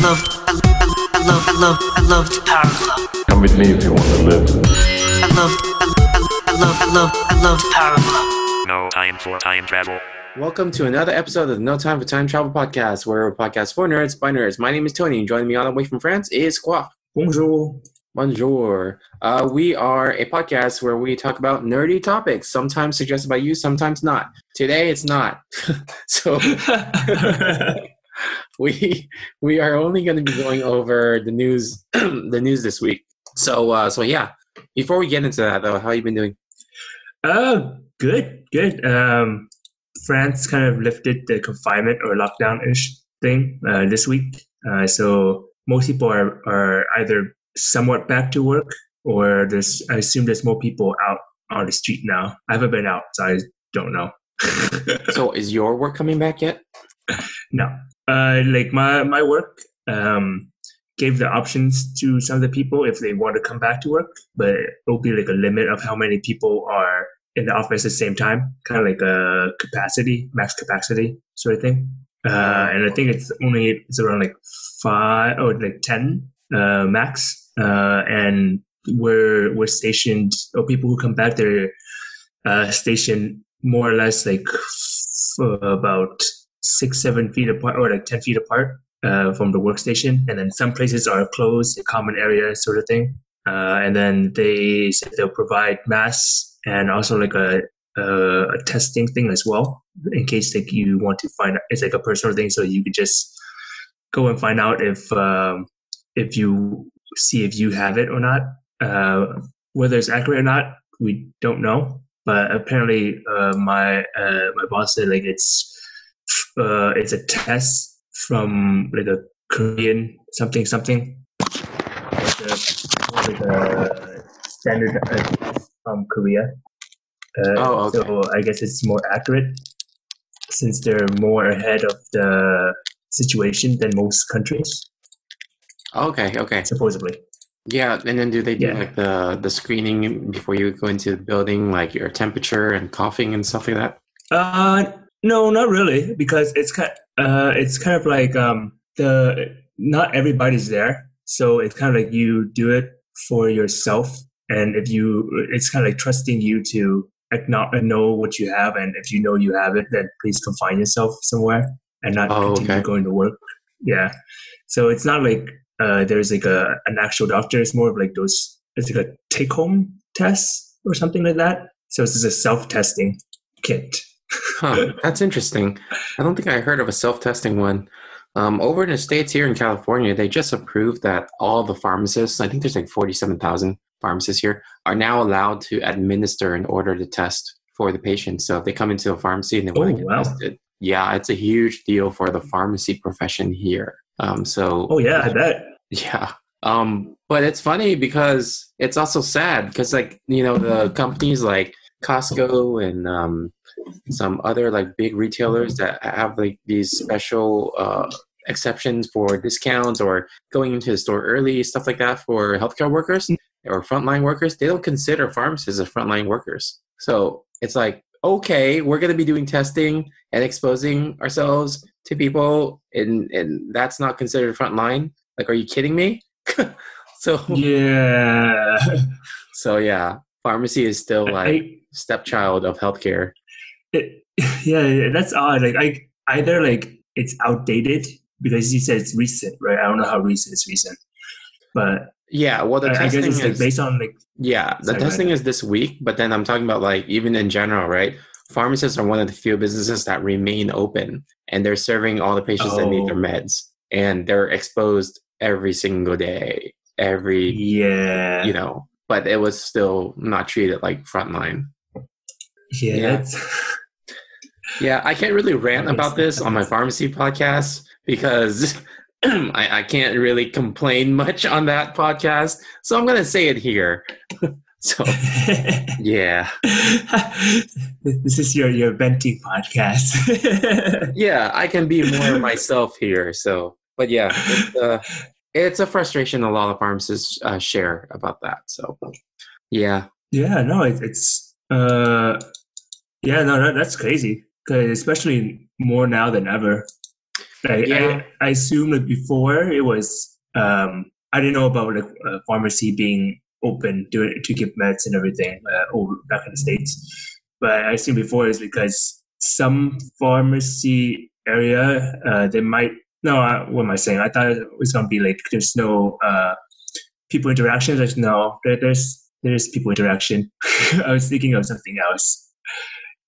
I love, I love, I love, I love, I love the Power Club. Come with me if you want to live. I love, I love, I love, I love, I love the Power Club. No time for time travel. Welcome to another episode of the No Time for Time Travel podcast, where we're a podcast for nerds by nerds. My name is Tony, and joining me all the way from France is Quaff. Bonjour. Bonjour. Uh, we are a podcast where we talk about nerdy topics, sometimes suggested by you, sometimes not. Today it's not. so we we are only going to be going over the news the news this week. So uh, so yeah. Before we get into that though, how you been doing? uh, good, good. Um, France kind of lifted the confinement or lockdown ish thing uh, this week. Uh, so most people are, are either somewhat back to work or there's, I assume there's more people out on the street now. I haven't been out, so I don't know. So is your work coming back yet? no, uh, like my, my work, um, gave the options to some of the people if they want to come back to work, but it'll be like a limit of how many people are in the office at the same time, kind of like a capacity, max capacity sort of thing. Uh, and I think it's only it's around like five or like ten uh, max. Uh, and we're we're stationed, or people who come back, they're uh, stationed more or less like f- about six seven feet apart or like ten feet apart uh, from the workstation, and then some places are closed, a common area sort of thing. Uh, and then they said they'll provide masks and also like a, a a testing thing as well, in case like you want to find it's like a personal thing, so you could just go and find out if um, if you see if you have it or not. Uh, whether it's accurate or not, we don't know. But apparently, uh, my uh, my boss said like it's uh, it's a test from like a Korean something something. It's a, like a standard uh, test from Korea. Uh, Oh, okay. So I guess it's more accurate since they're more ahead of the situation than most countries, Okay, okay. supposedly. Yeah, and then do they do Yeah. like the the screening before you go into the building, like your temperature and coughing and stuff like that? Uh, no, not really, because it's kind. Uh, it's kind of like um, the not everybody's there, so it's kind of like you do it for yourself, and if you, it's kind of like trusting you to acknowledge, know what you have, and if you know you have it, then please confine yourself somewhere and not Oh, continue okay. going to work. Yeah, so it's not like uh, there's like a an actual doctor. It's more of like those. It's like a take home test or something like that. So it's just a self testing kit. Huh, that's interesting. I don't think I heard of a self testing one. Um, over in the states here in California, they just approved that all the pharmacists, I think there's like forty-seven thousand pharmacists here, are now allowed to administer and order the test for the patient. So if they come into a pharmacy and they want Oh, to get wow. tested, yeah, it's a huge deal for the pharmacy profession here. Um, so Oh yeah, I bet. Yeah. Um, but it's funny because it's also sad because like, you know, the companies like Costco and um some other like big retailers that have like these special uh exceptions for discounts or going into the store early, stuff like that for healthcare workers or frontline workers, they don't consider pharmacists as frontline workers. So it's like, okay, we're gonna be doing testing and exposing ourselves to people and and that's not considered frontline. Like, are you kidding me? so Yeah. so yeah, pharmacy is still like I, stepchild of healthcare. It, yeah, that's odd. Like I either like it's outdated because you said it's recent, right? I don't know how recent it's recent, but Yeah, well, the I, I testing guess it's like is based on like yeah, the testing is this week. But then I'm talking about like even in general, right? Pharmacists are one of the few businesses that remain open, and they're serving all the patients that need their Oh. meds, and they're exposed every single day, every yeah, you know. But it was still not treated like frontline. yeah. yeah. that's- Yeah, I can't really rant about this on my pharmacy podcast because I, I can't really complain much on that podcast. So I'm gonna say it here. so yeah, this is your your venting podcast. yeah, I can be more myself here. So, but yeah, it's, uh, it's a frustration a lot of pharmacists uh, share about that. So, yeah, Yeah, no, it, it's uh, yeah, no, that, that's crazy. 'Cause especially more now than ever. Like, Yeah. I, I assume that before it was, um, I didn't know about like uh, pharmacy being open to to give meds and everything uh, over back in the states. But I assume before is because some pharmacy area uh, they might. No, uh, what am I saying? I thought it was gonna be like there's no uh, people interaction. There's no there, there's there's people interaction. I was thinking of something else,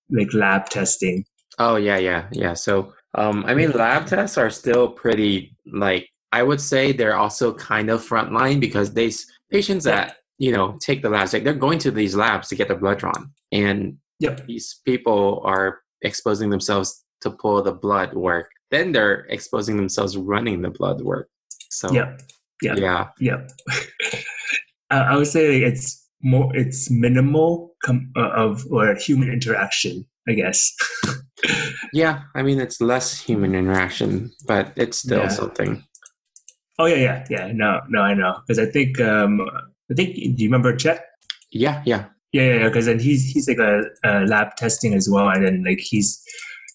like lab testing. Oh yeah, yeah, yeah. So um, I mean, lab tests are still pretty like I would say they're also kind of frontline because they s- patients that you know take the labs like they're going to these labs to get their blood drawn, and Yep. these people are exposing themselves to pull the blood work. Then they're exposing themselves running the blood work. So. Yeah. yeah, Yeah, I would say it's more it's minimal com- uh, of or human interaction. I guess. yeah. I mean, it's less human interaction, but it's still Yeah. something. oh yeah, yeah, yeah. No, no, I know because I think um I think do you remember Chet? Yeah, yeah. Yeah, yeah, because then he's he's like a, a lab testing as well, and then like he's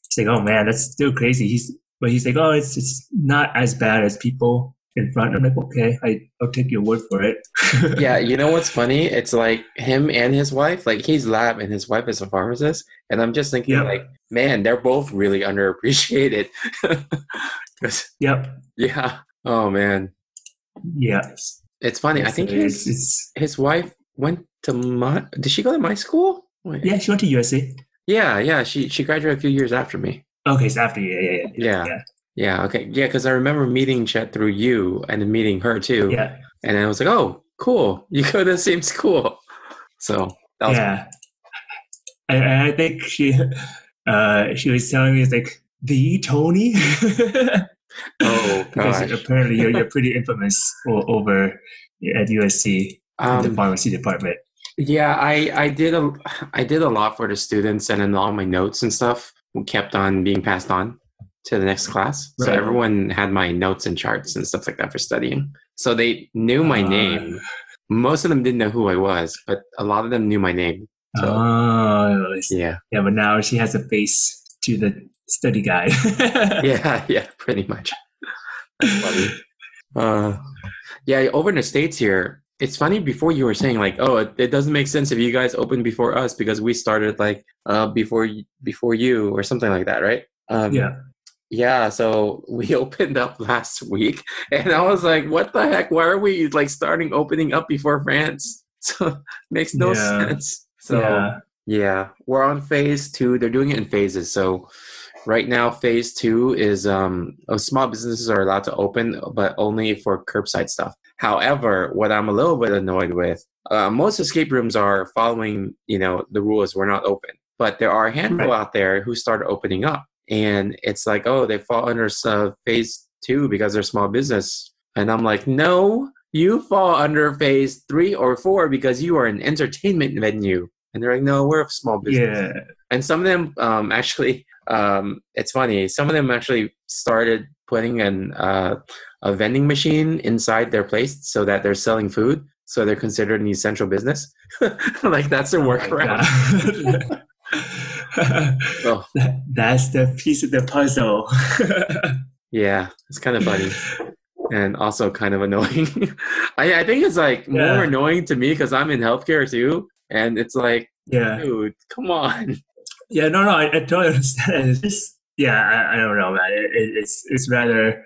he's like, oh man, that's still crazy. He's but he's like, oh, it's it's not as bad as people in front. I'm like, okay, I I'll take your word for it. yeah, you know what's funny? It's like him and his wife, like he's lab and his wife is a pharmacist. And I'm just thinking, Yep. like, man, they're both really underappreciated. 'Cause- yep. yeah. Oh man. Yeah. It's funny. I think it his is. It's, his wife went to my did she go to my school? Wait. yeah, she went to USC. Yeah, yeah. She she graduated a few years after me. Okay, so after yeah, yeah, yeah, Yeah. yeah, Yeah, okay. Yeah, because I remember meeting Chet through you and then meeting her too. yeah. And I was like, oh, cool. You go to the same school. So that was yeah. And, and I think she uh she was telling me it's like the Tony. Oh, because apparently you're you're pretty infamous over at USC in the um, pharmacy department. Yeah, I I did a I did a lot for the students, and then all my notes and stuff kept on being passed on to the next class. So everyone had my notes and charts and stuff like that for studying. So they knew my Uh, name. Most of them didn't know who I was, but a lot of them knew my name. So Oh, yeah, yeah, but now she has a face to the study guide. yeah, yeah, pretty much. Funny. Uh, yeah, over in the states here, it's funny. Before you were saying like, oh, it, it doesn't make sense if you guys opened before us because we started like uh before before you or something like that, right? Um, yeah. Yeah. So we opened up last week, and I was like, what the heck? Why are we like starting opening up before France? So makes no Yeah. sense. So yeah. yeah, we're on phase two. They're doing it in phases. So right now, phase two is um, oh, small businesses are allowed to open, but only for curbside stuff. However, what I'm a little bit annoyed with, uh, most escape rooms are following, you know, the rules. We're not open, but there are a handful Right. out there who started opening up, and it's like, oh, they fall under uh, phase two because they're small business, and I'm like, no. You fall under phase three or four because you are an entertainment venue. And they're like, no, we're a small business. Yeah. And some of them um, actually, um, it's funny, some of them actually started putting an, uh, a vending machine inside their place so that they're selling food. So they're considered an essential business. like that's their Oh workaround. God. Oh. That's the piece of the puzzle. yeah, it's kind of funny. And also kind of annoying. I, I think it's like more Yeah. annoying to me because I'm in healthcare too. And it's like, yeah. dude, come on. Yeah, no, no, I, I totally understand. It's just, yeah, I, I don't know, man. It, it, it's it's rather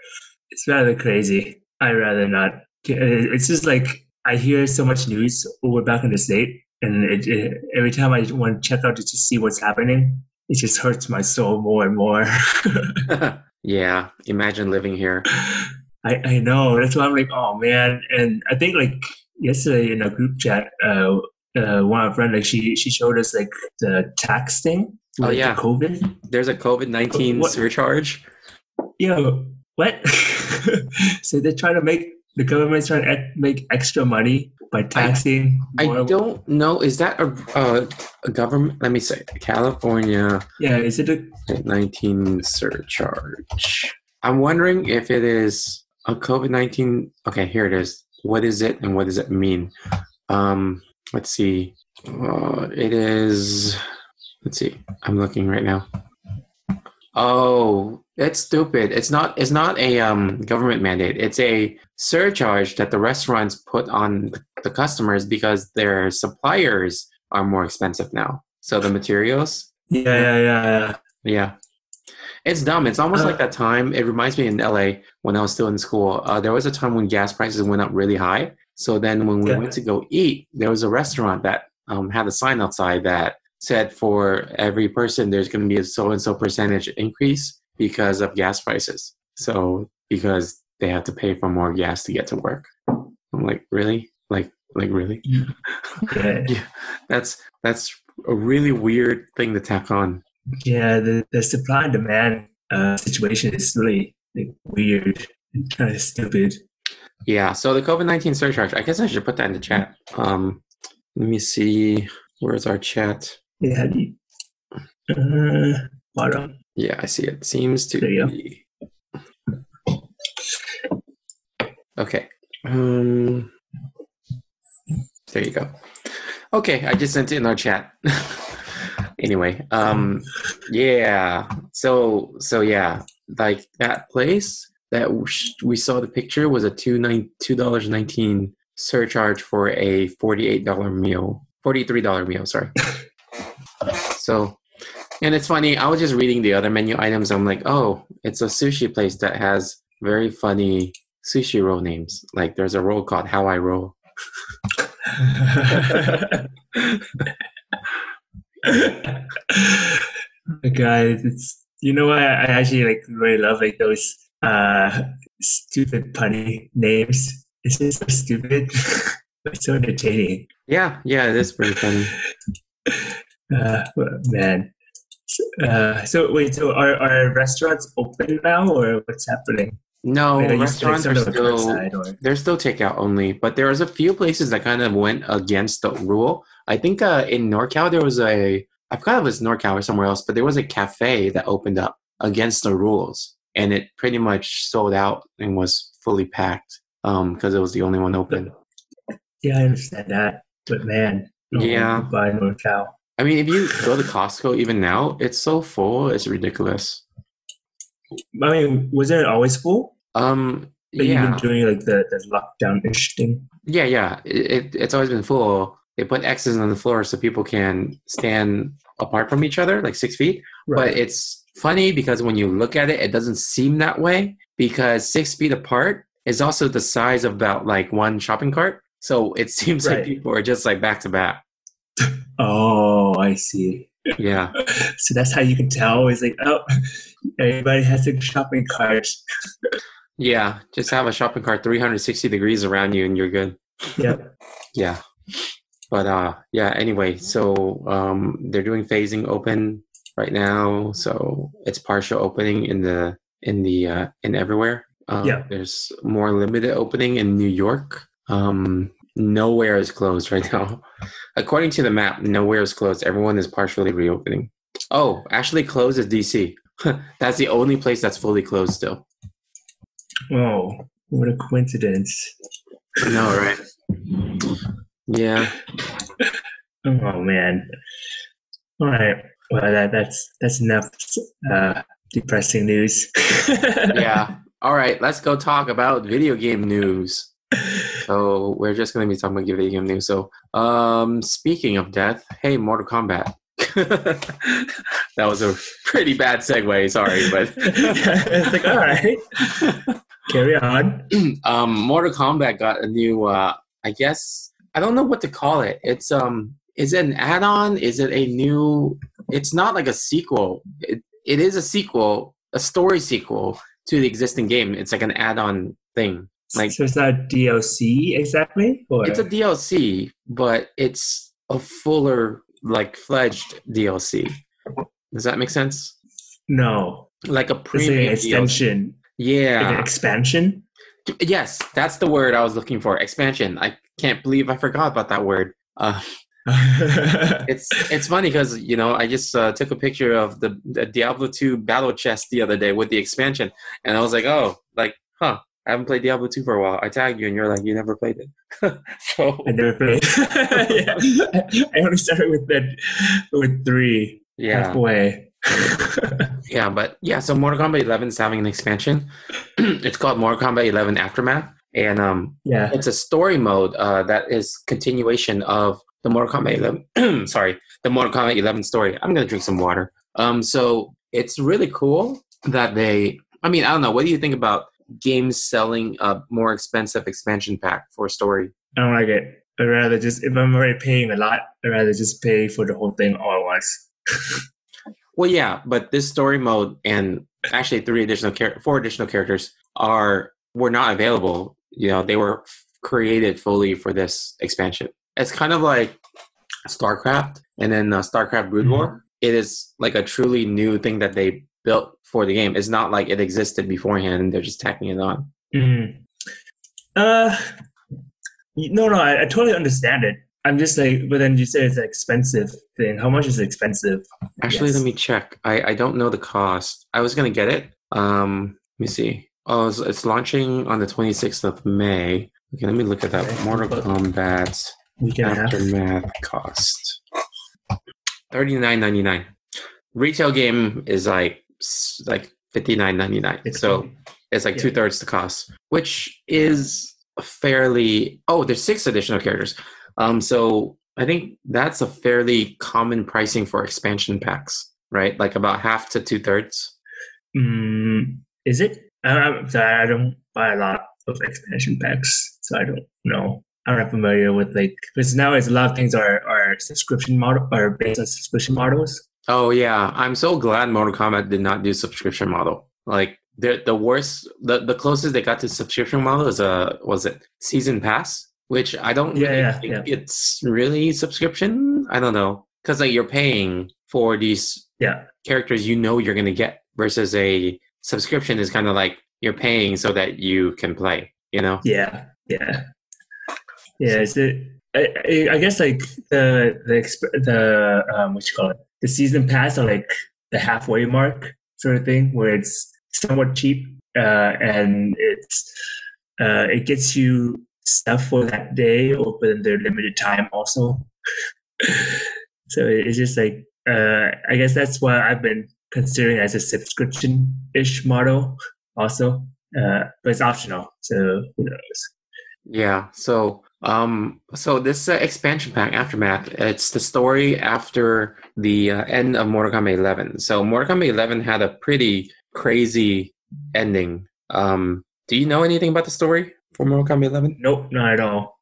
it's rather crazy. I'd rather not. It's just like I hear so much news We're back in the state, and it, it, every time I want to check out to see what's happening, it just hurts my soul more and more. yeah, imagine living here. I, I know. That's why I'm like, oh man. And I think like yesterday in a group chat, uh, uh, one of our friends like she she showed us like the tax thing. Oh, with the yeah. COVID. There's a COVID 19 What- surcharge. Yo, what? so they're trying to make the government's trying to make extra money by taxing. I more- don't know. Is that a, a, a government? Let me say, California Yeah, is it a? 19 surcharge. I'm wondering if it is a COVID 19. Okay, here it is. What is it and what does it mean? Um, let's see. Uh, it is. Let's see. I'm looking right now. Oh, it's stupid. It's not. It's not a um, government mandate. It's a surcharge that the restaurants put on the customers because their suppliers are more expensive now. So the materials, Yeah, yeah, yeah, yeah. yeah, it's dumb. It's almost Uh, like that time. It reminds me in LA when I was still in school. Uh, there was a time when gas prices went up really high. So then when we Yeah. went to go eat, there was a restaurant that um, had a sign outside that said for every person there's going to be a so and so percentage increase because of gas prices. So because they have to pay for more gas to get to work. I'm like, really? Like, like really? Yeah, Yeah, that's that's a really weird thing to tack on. yeah. The, the supply and demand uh, situation is really like, weird and kind of stupid. Yeah. So the COVID nineteen surcharge. I guess I should put that in the chat. Um, let me see. Where's our chat? Yeah, you, uh, bottom. Yeah, I see it. Seems to you go. be. Okay. Um. There you go. Okay, I just sent it in our chat. anyway, um, yeah. So so yeah, like that place that we saw the picture was a two nine two dollars nineteen surcharge for a forty eight dollar meal, forty three dollar meal. Sorry. so, and it's funny. I was just reading the other menu items. I'm like, oh, it's a sushi place that has very funny sushi roll names. Like there's a roll called How I Roll. Guys, it's you know what I actually like really love like those uh stupid punny names. It's just so stupid. it's so entertaining. Yeah, yeah, it is pretty funny. Uh, man. Uh, so wait, so are, are restaurants open now, or what's happening? No, Like, are restaurants are some of the still or they're still takeout only, but there was a few places that kind of went against the rule. I think uh, in NorCal there was a I forgot it was NorCal or somewhere else, but there was a cafe that opened up against the rules, and it pretty much sold out and was fully packed because it was the only one open. yeah, I understand that, but man, Yeah. buy NorCal. I mean, if you go to Costco even now, it's so full, it's ridiculous. I mean, wasn't it always full? Um, But yeah, even during like the, the lockdown ish thing. Yeah, yeah. It, it, it's always been full. They put X's on the floor so people can stand apart from each other, like six feet. But it's funny because when you look at it, it doesn't seem that way because six feet apart is also the size of about like one shopping cart. So it seems like people are just like back to back. Oh, I see. Yeah. So that's how you can tell. It's like, oh, everybody has a shopping cart. Yeah. Just have a shopping cart 360 degrees around you and you're good. Yep. Yeah. But uh yeah, anyway, so um they're doing phasing open right now. So it's partial opening in the in the uh in everywhere. Um, Yeah. there's more limited opening in New York. Um nowhere is closed right now. According to the map, nowhere is closed. Everyone is partially reopening. Oh, actually closed is DC. that's the only place that's fully closed still. Oh, what a coincidence. No, right? Yeah. Oh man. All right. Well, that, that's that's enough uh, depressing news. yeah. All right, let's go talk about video game news. So we're just going to be talking about video game news. So, um, speaking of death, hey, Mortal Kombat. that was a pretty bad segue. Sorry, but it's like all right. Carry on. um, Mortal Kombat got a new. Uh, I guess I don't know what to call it. It's um, is it an add-on? Is it a new? It's not like a sequel. It, it is a sequel, a story sequel to the existing game. It's like an add-on thing. Like so it's not DLC exactly, or it's a DLC, but it's a fuller, like fledged DLC. Does that make sense? no, Like a it's like an premium DLC. extension, an Yeah. expansion. Yes, that's the word I was looking for. Expansion. I can't believe I forgot about that word. Uh, it's it's funny because you know I just uh, took a picture of the, the Diablo 2 battle chest the other day with the expansion, and I was like, oh, like, huh. I haven't played Diablo 2 for a while. I tagged you, and you're like, you never played it. so I never played. yeah. I only started with that with three yeah, halfway. Yeah, but yeah, so Mortal Kombat 11 is having an expansion. it's called Mortal Kombat 11 Aftermath, and um, yeah. it's a story mode uh, that is continuation of the Mortal Kombat 11. sorry, the Mortal Kombat 11 story. I'm gonna drink some water. Um, so it's really cool that they. I mean, I don't know. What do you think about games selling a more expensive expansion pack for a story? I don't like it. I'd rather just if I'm already paying a lot, I'd rather just pay for the whole thing all at once. Well, yeah, but this story mode and actually three additional char- four additional characters are were not available. You know, they were f- created fully for this expansion. It's kind of like StarCraft and then uh, StarCraft Brood War. It is like a truly new thing that they built for the game. It's not like it existed beforehand and they're just tacking it on. Mm. Uh, no, no, I, I totally understand it. I'm just like, but then you say it's an expensive thing. How much is it expensive? Actually, Yes. let me check. I, I don't know the cost. I was gonna get it. Um, let me see. Oh, it's, it's launching on the 26th of May. Okay, let me look at that. Okay. Mortal Kombat can have. aftermath cost. Thirty nine ninety nine. Retail game is like like fifty nine ninety nine. So it's like Yeah. two thirds the cost, which is fairly. Oh, there's six additional characters. Um, so I think that's a fairly common pricing for expansion packs, right? Like about half to two thirds. Mm, is it? I, I'm sorry, I don't buy a lot of expansion packs, so I don't know. I'm not familiar with like because now, nowadays a lot of things are are subscription model are based on subscription models. Oh yeah, I'm so glad Mortal Kombat did not do subscription model. Like the the worst, the, the closest they got to subscription model is a was it season pass, which I don't Yeah, really yeah, think yeah. it's really subscription. I don't know because like you're paying for these Yeah, characters you know you're gonna get versus a subscription is kind of like you're paying so that you can play. You know? yeah, yeah, yeah. Is it? I, I, I guess like the the exp- the um what you call it the season pass are like the halfway mark sort of thing where it's somewhat cheap uh, and it's uh, it gets you stuff for that day or within their limited time also. so it's just like uh, I guess that's what I've been considering as a subscription ish model also, uh, but it's optional. So who knows? Yeah. So, um, so this uh, expansion pack aftermath, it's the story after the uh, end of Mortal Kombat 11. So, Mortal Kombat 11 had a pretty crazy ending. Um, do you know anything about the story for Mortal Kombat 11? Nope, not at all.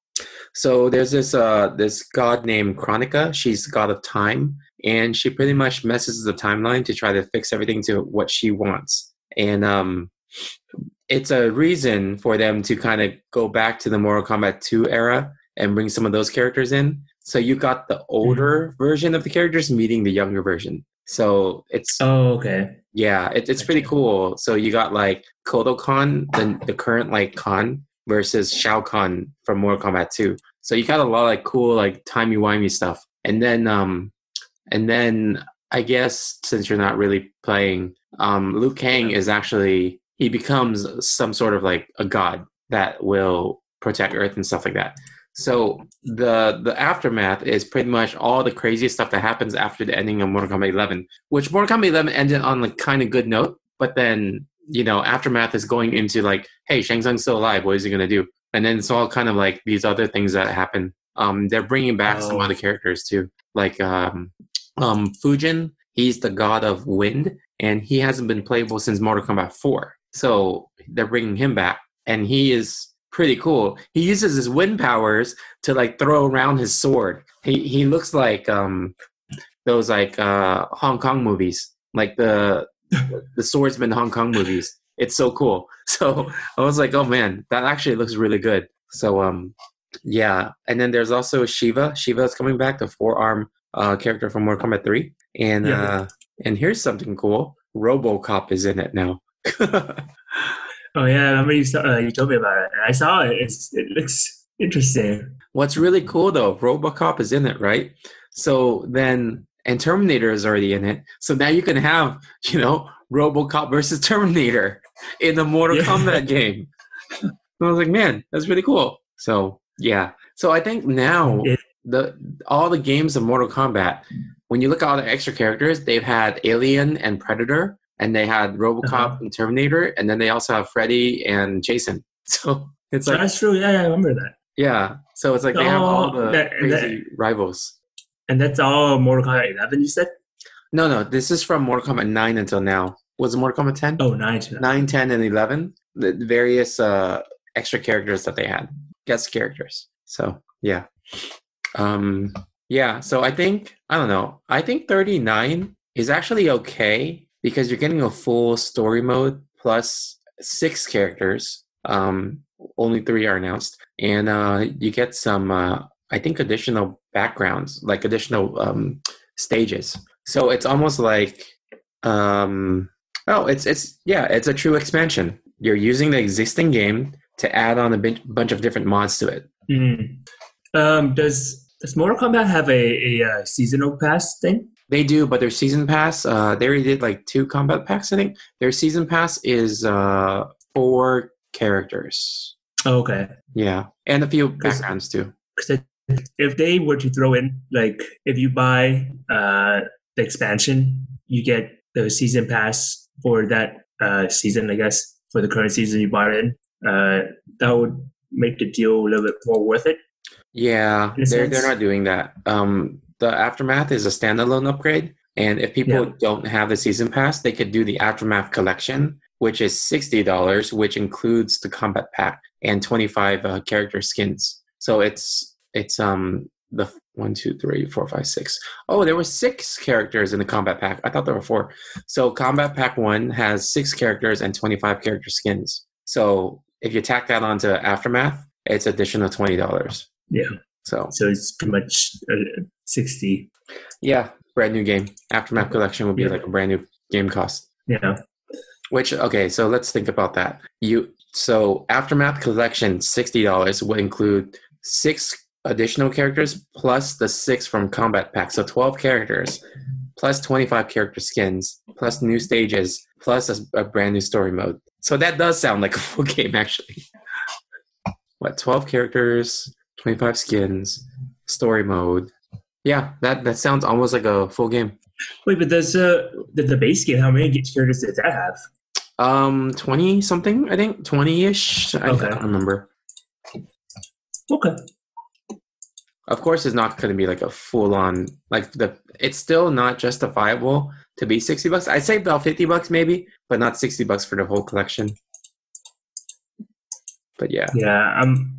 So there's this uh this god named Kronika. She's the god of time, and she pretty much messes the timeline to try to fix everything to what she wants. And um, it's a reason for them to kind of go back to the Mortal Kombat 2 era and bring some of those characters in. So you got the older version of the characters meeting the younger version. So it's Oh, okay. yeah, it, it's pretty cool. So you got like Kotal Kahn, the, the current like Khan, versus Shao Kahn from Mortal Kombat 2. So you got a lot of like cool like timey wimey stuff. And then um and then I guess since you're not really playing, um Liu Kang is actually he becomes some sort of like a god that will protect Earth and stuff like that. So the the aftermath is pretty much all the crazy stuff that happens after the ending of Mortal Kombat 11, which Mortal Kombat 11 ended on like kind of good note, but then you know aftermath is going into like, hey, Shang Tsung's still alive. What is he gonna do? And then it's all kind of like these other things that happen. Um, they're bringing back some Oh. other characters too, like um, um, Fujin. He's the god of wind, and he hasn't been playable since Mortal Kombat 4. So they're bringing him back, and he is pretty cool. He uses his wind powers to like throw around his sword. He he looks like um those like uh Hong Kong movies, like the the swordsman Hong Kong movies. It's so cool. So I was like, oh man, that actually looks really good. So um yeah, and then there's also Sheeva. Sheeva is coming back, the forearm uh character from Mortal Kombat 3. And Yeah. uh and here's something cool. RoboCop is in it now. Oh yeah, I remember you saw, uh, you told me about it, and I saw it. It's, it looks interesting. What's really cool though, RoboCop is in it, right? So then, and Terminator is already in it. So now you can have, you know, RoboCop versus Terminator in the Mortal Yeah. Kombat game. I was like, man, that's really cool. So yeah, so I think now It- the all the games of Mortal Kombat when you look at all the extra characters, they've had Alien and Predator, and they had RoboCop Uh-huh. and Terminator, and then they also have Freddy and Jason. So it's like That's true. Yeah, yeah, I remember that. yeah. So it's like they have all Oh, the that- crazy rivals. And that's all Mortal Kombat 11. You said? No, no, this is from Mortal Kombat 9 until now. Was it Mortal Kombat 10? Oh, nine. to- 9, 10, and 11. The various uh, extra characters that they had, guest characters. So, yeah. Um, yeah, so I think, I don't know, I think 39 is actually okay because you're getting a full story mode plus six characters. Um, only three are announced. And uh, you get some, uh, I think, additional backgrounds, like additional um, stages. So it's almost like, um, oh, it's it's yeah, it's a true expansion. You're using the existing game to add on a bunch of different mods to it. Mm. Um, does does Mortal Kombat have a, a, uh seasonal pass thing? They do, but their season pass, uh, they already did like two combat packs. I think their season pass is uh, four characters. Oh, okay. Yeah, and a few backgrounds too. Because if they were to throw in like if you buy uh, the expansion, you get the season pass for that uh, season. I guess for the current season you bought in, uh, that would make the deal a little bit more worth it. Yeah, they're they're not doing that. Um, the aftermath is a standalone upgrade, and if people Yeah. don't have the season pass, they could do the aftermath collection, which is sixty dollars, which includes the combat pack and twenty five uh, character skins. So it's it's um the one two three four five six. Oh, there were six characters in the combat pack. I thought there were four. So combat pack one has six characters and twenty five character skins. So if you tack that onto aftermath, it's additional twenty dollars. Yeah. So So it's pretty much uh, sixty. yeah, brand new game. Aftermath collection will be Yeah. like a brand new game cost. Yeah. Which okay, so let's think about that. You so aftermath collection sixty dollars would include six additional characters plus the six from combat pack. So twelve characters plus twenty five character skins plus new stages plus a, a brand new story mode. So that does sound like a full game actually. What twelve characters, twenty five skins, story mode. Yeah, that that sounds almost like a full game. Wait, but does uh the, the base game? How many characters did that have? Um, twenty something, I think, twenty ish. I Okay. can't remember. Okay. Of course, it's not going to be like a full on like the. It's still not justifiable to be sixty bucks. I'd say about fifty bucks maybe, but not sixty bucks for the whole collection. But yeah, Yeah. Um.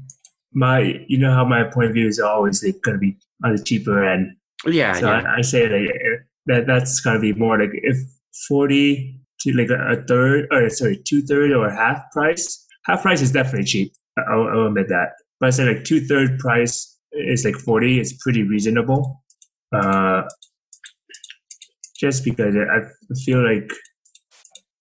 My, you know how my point of view is always going to be on the cheaper end. yeah, So yeah, I, I say eh, that that's going to be more like if forty to like a, third or sorry two third or half price. Half price is definitely cheap. I'll, I'll admit that. But I say like two third price is like forty It's pretty reasonable. Uh, just because I feel like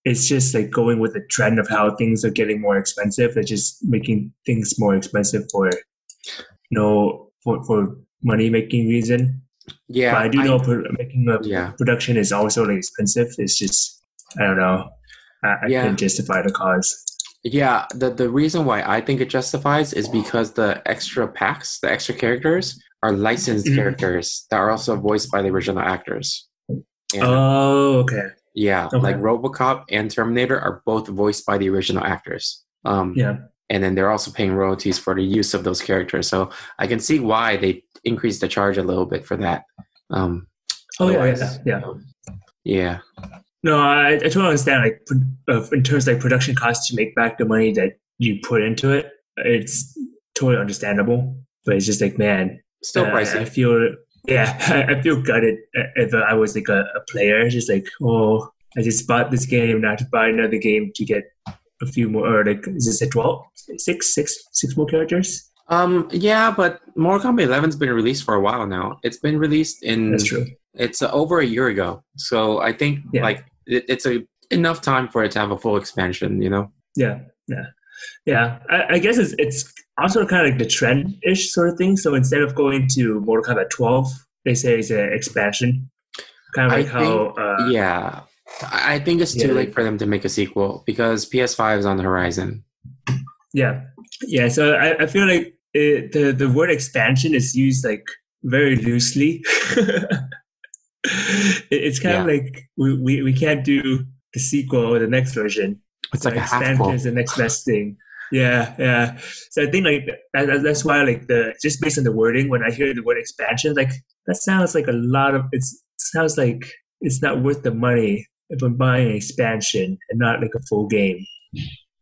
it's just like going with the trend of how things are getting more expensive. They're just making things more expensive for you know for for money making reason. yeah. but I do know pro- making a yeah, production is also like expensive. It's just I don't know. I, I Yeah. can justify the cause. yeah. The the reason why I think it justifies is because the extra packs, the extra characters, are licensed Mhm. characters that are also voiced by the original actors. And- Oh, okay. Yeah, Okay. like RoboCop and Terminator are both voiced by the original actors. Um, Yeah. and then they're also paying royalties for the use of those characters. So I can see why they increased the charge a little bit for that. Um, Oh yeah, yeah, yeah. um, yeah, No, I, I totally understand. Like uh, in terms of like production costs to make back the money that you put into it, it's totally understandable. But it's just like man, still uh, pricey. I feel yeah, I, I feel gutted uh, if I was like a, a player. Just like oh, I just bought this game, now to buy another game to get a few more. Or like is this a 12? Six, six, six more characters? Um, yeah, but Mortal Kombat 11's been released for a while now. It's been released in That's true. it's uh, over a year ago. So I think Yeah. like it, it's a enough time for it to have a full expansion. You know. Yeah, yeah, yeah. I, I guess it's it's also kind of like the trend ish sort of thing. So instead of going to Mortal Kombat 12, they say it's an expansion, kind of I like how uh, yeah, I I think it's too yeah. late for them to make a sequel because PS5 is on the horizon. yeah, yeah. So I, I feel like it, the the word expansion is used like very loosely. It- it's kind of like we, we, we can't do the sequel or the next version. It's like expansion is the next best thing. Yeah, yeah. So I think like that, that- that's why like the just based on the wording, when I hear the word expansion, like that sounds like a lot of it's sounds like it's not worth the money if I'm buying an expansion and not like a full game.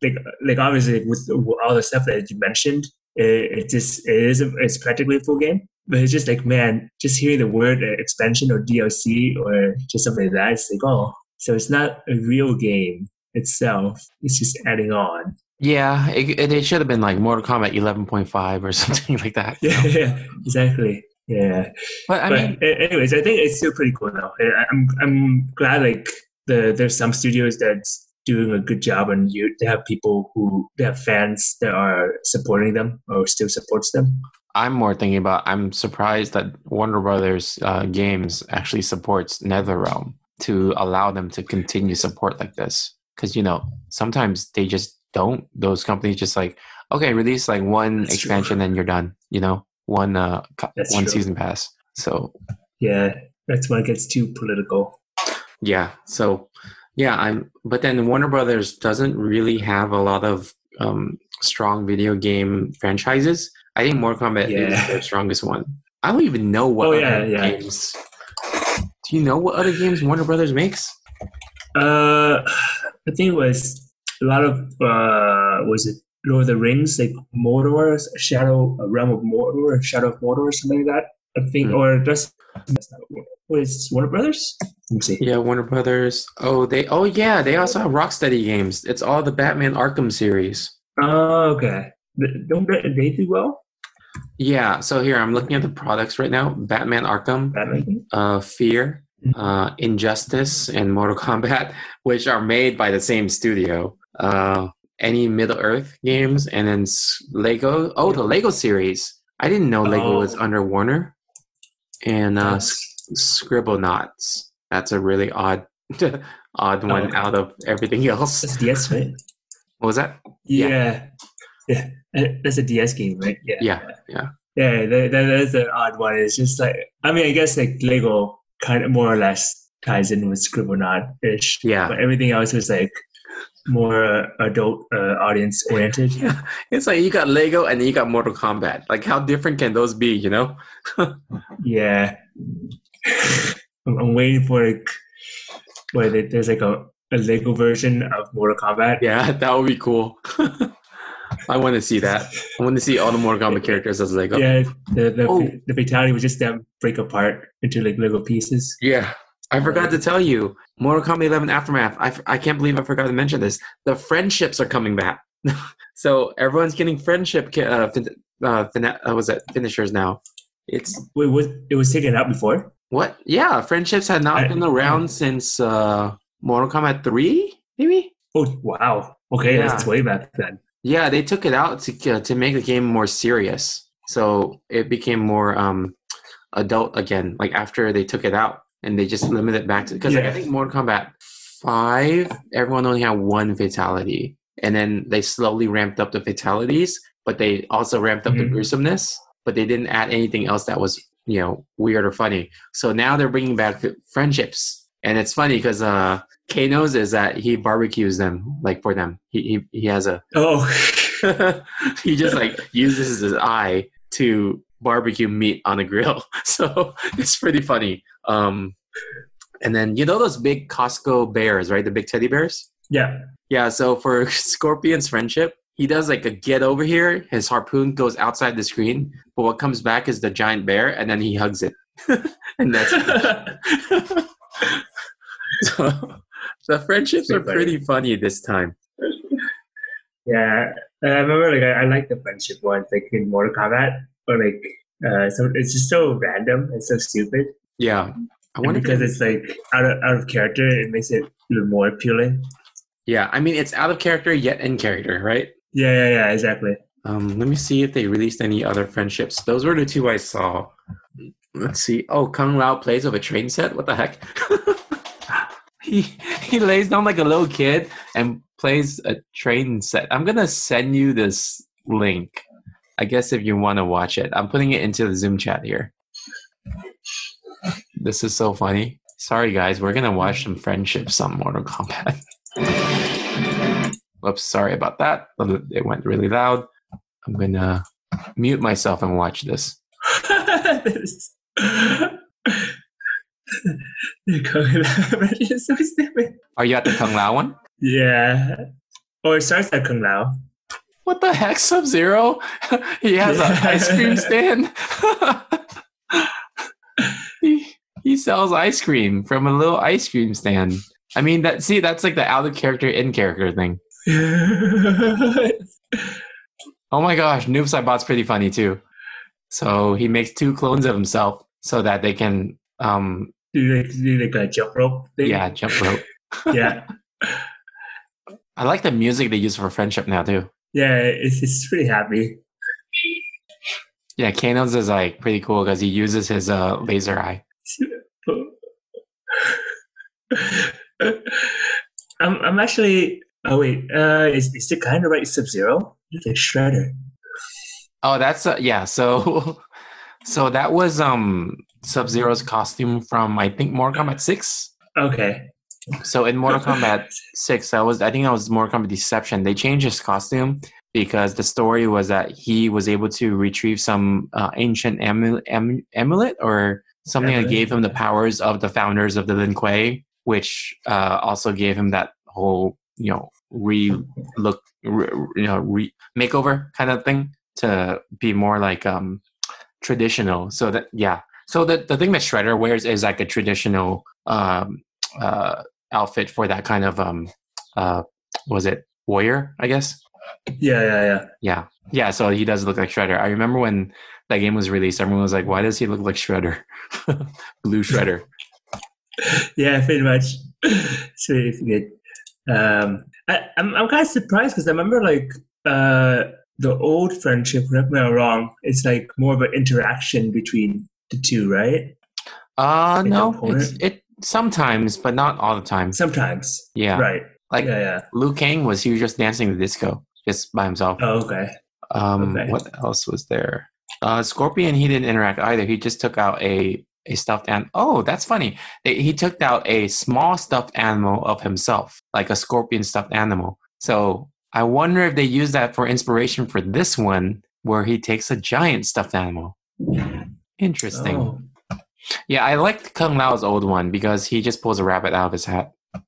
Like like obviously with all the stuff that you mentioned, it, it just it is a, it's practically a full game. But it's just like man, just hearing the word uh, expansion or DLC or just something like that, it's like oh, so it's not a real game itself. It's just adding on. Yeah, it, it, should have been like Mortal Kombat 11.5 or something like that. Yeah, yeah, exactly. Yeah. But I but mean, anyways, I think it's still pretty cool though. I'm I'm glad like the there's some studios that's doing a good job and you they have people who they have fans that are supporting them or still supports them. I'm more thinking about. I'm surprised that Warner Brothers uh, games actually supports NetherRealm to allow them to continue support like this. Because you know sometimes they just don't. Those companies just like okay, release like one That's true. expansion and you're done. You know, one uh, That's one true. season pass. So Yeah, that's when it gets too political. yeah, so yeah, I'm. But then Warner Brothers doesn't really have a lot of um, strong video game franchises. I think Mortal Kombat is Yeah. their strongest one. I don't even know what Oh, other yeah, yeah. games. Do you know what other games Warner Brothers makes? Uh, I think it was a lot of uh, was it Lord of the Rings, like Mordor, Shadow, Realm of Mordor, Shadow of Mordor, or something like that. I think, Hmm. or just that's what is Warner Brothers? Let me see. Yeah, Warner Brothers. Oh, they. Oh, yeah, they also have Rocksteady games. It's all the Batman Arkham series. Oh, okay. Don't they, they do well? Yeah. So here I'm looking at the products right now: Batman Arkham, Batman. uh, Fear, uh, Injustice, and Mortal Kombat, which are made by the same studio. Uh, any Middle Earth games, and then Lego. Oh, the Lego series. I didn't know Lego was Oh. under Warner. And uh, That's- Scribblenauts. That's a really odd, odd one okay. out of everything else. That's DS, right? What was that? Yeah. Yeah. Yeah. That's a DS game, right? Yeah. Yeah, yeah. Yeah, that, that is an odd one. It's just like, I mean, I guess like Lego kind of more or less ties in with Scribblenauts ish. Yeah. But everything else is like more uh, adult uh, audience oriented. Yeah, it's like you got Lego and you got Mortal Kombat. Like, how different can those be? You know? Yeah. I'm, I'm waiting for like, where there- there's like a, a Lego version of Mortal Kombat. Yeah, that would be cool. I want to see that. I want to see all the Mortal Kombat characters as Lego. Yeah, the the, Oh. the fatality was just them break apart into like Lego pieces. Yeah. I forgot to tell you, Mortal Kombat 11 Aftermath. I, f- I can't believe I forgot to mention this. The friendships are coming back. so everyone's getting friendship. ki- Uh, fin- uh, fina- uh, was it finishers now? It's Wait, was it was taken out before? what? Yeah, friendships had not I- been around since uh, Mortal Kombat 3, maybe. Oh wow! Okay, Yeah. that's way back then. Yeah, they took it out to uh, to make the game more serious. So it became more um, adult again. Like after they took it out and they just limited it back to because like, I think Mortal Kombat Five, everyone only had one fatality, and then they slowly ramped up the fatalities, but they also ramped up the Mhm. gruesomeness. But they didn't add anything else that was you know weird or funny. So now they're bringing back friendships, and it's funny because uh, knows is that he barbecues them like for them. He he, he has a Oh, he just like uses his eye to barbecue meat on a grill. So it's pretty funny. Um, and then you know those big Costco bears, right? The big teddy bears. yeah. Yeah. So for Scorpion's friendship, he does like a get over here. His harpoon goes outside the screen, but what comes back is the giant bear, and then he hugs it, and that's it. so the friendships are Pretty funny. this time. yeah, I remember like I, I like the friendship ones like in Mortal Kombat, but like uh, so it's just so random and so stupid. Yeah. I And wonder if because it- it's like out of out of character, it makes it a little more appealing. Yeah, I mean it's out of character yet in character, right? Yeah, yeah, yeah, exactly. Um, let me see if they released any other friendships. Those were the two I saw. Let's see. Oh, Kung Lao plays with a train set. What the heck? he he lays down like a little kid and plays a train set. I'm gonna send you this link. I guess if you want to watch it, I'm putting it into the Zoom chat here. This is so funny. Sorry, guys. We're gonna watch mm. some friendships on Mortal Kombat. Whoops. Sorry about that. It went really loud. I'm gonna mute myself and watch this. This- the Kung Lao version is so stupid. Are you at the Kung Lao one? Yeah. Or it starts at Kung Lao. What the heck, Sub Zero? he has an ice cream stand. he, he sells ice cream from a little ice cream stand. I mean, that see, that's like the out of character, in character thing. Oh my gosh, Noob Saibot's pretty funny too. So he makes two clones of himself so that they can, um, do like do like a jump rope thing. yeah, jump rope. Yeah. I like the music they use for friendship now too. Yeah, it's it's pretty happy. Yeah, Kano's is like pretty cool because he uses his uh, laser eye. I'm I'm actually oh wait, uh is is it kind of right Sub Zero? Like Shredder. Oh, that's uh, yeah. So, so that was um Sub Zero's costume from I think Mortal Kombat Six. Okay. So in Mortal Kombat Six, that was I think that was Mortal Kombat Deception. They changed his costume because the story was that he was able to retrieve some uh, ancient am, amulet or something that gave him the powers of the founders of the Lin Kuei, which uh, also gave him that whole you know re look re, you know re makeover kind of thing to be more like um traditional. So that yeah. So the the thing that Shredder wears is like a traditional um uh outfit for that kind of um uh was it warrior, I guess? Yeah, yeah, yeah. Yeah. Yeah, so he does look like Shredder. I remember when that game was released, everyone was like, Why does he look like Shredder? Blue Shredder. Yeah, pretty much. it's really good. Um, I, I'm I'm kind of surprised because I remember like uh the old friendship. Correct me if I'm wrong. It's like more of an interaction between the two, right? Uh Like no. It's it sometimes, but not all the time. Sometimes. Yeah. Right. Like yeah, yeah. Liu Kang was he was just dancing the disco just by himself. Oh, okay. Um, Okay. what else was there? Uh, Scorpion, he didn't interact either. He just took out a a stuffed animal. Oh, that's funny. He took out a small stuffed animal of himself, like a scorpion stuffed animal. So I wonder if they use that for inspiration for this one, where he takes a giant stuffed animal. Interesting. Oh. Yeah, I liked Kung Lao's old one because he just pulls a rabbit out of his hat.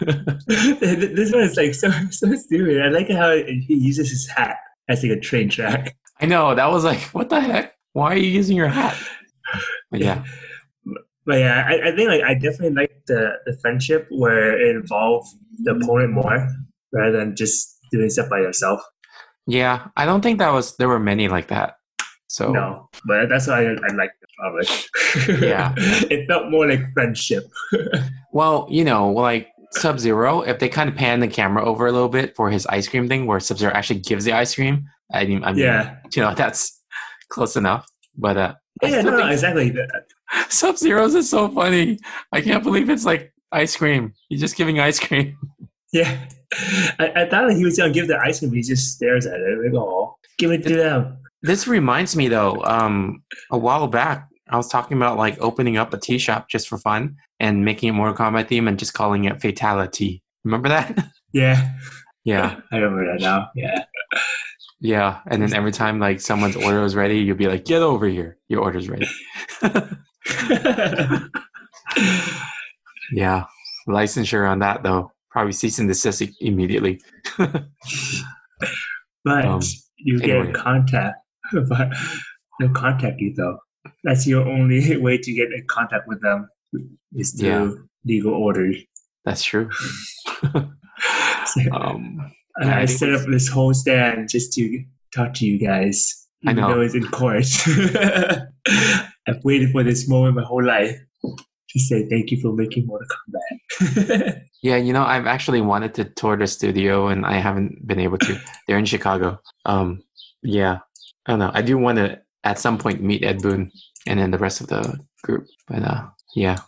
this one is like so so stupid. I like how he uses his hat as like a train track. I know that was like, what the heck? Why are you using your hat? But yeah, But yeah, I, I think like I definitely like the, the friendship where it involves the opponent more rather than just doing stuff by yourself. yeah. I don't think that was there were many like that. So No, but that's why I, I like the it. Yeah. it felt more like friendship. Well, you know, like Sub Zero, if they kind of pan the camera over a little bit for his ice cream thing, where Sub Zero actually gives the ice cream, I mean, I mean, Yeah, you know, that's close enough. But uh, yeah, no, no, exactly. Sub Zero's is so funny. I can't believe it's like ice cream. He's just giving ice cream. Yeah, I, I thought he was gonna give the ice cream. but He just stares at it. Like, oh, give it to them. This reminds me though, um, a while back, I was talking about like opening up a tea shop just for fun and making it Mortal Kombat theme and just calling it Fatality. Remember that? Yeah, yeah, I remember that now. Yeah, yeah. And then every time like someone's order is ready, you'll be like, "Get over here, your order's ready." yeah, licensure on that though, probably cease and desist immediately. but Um, you get anyway. in contact. But they'll contact you though. That's your only way to get in contact with them is through Yeah. legal orders. That's true. So, Um, and I I set up this whole stand just to talk to you guys. I Even know. though it's in court. I've waited for this moment my whole life. To say thank you for making Mortal Kombat. Yeah, you know, I've actually wanted to tour the studio and I haven't been able to. They're in Chicago. Um, yeah, I don't know. I do want to at some point meet Ed Boon and then the rest of the group. But uh, yeah.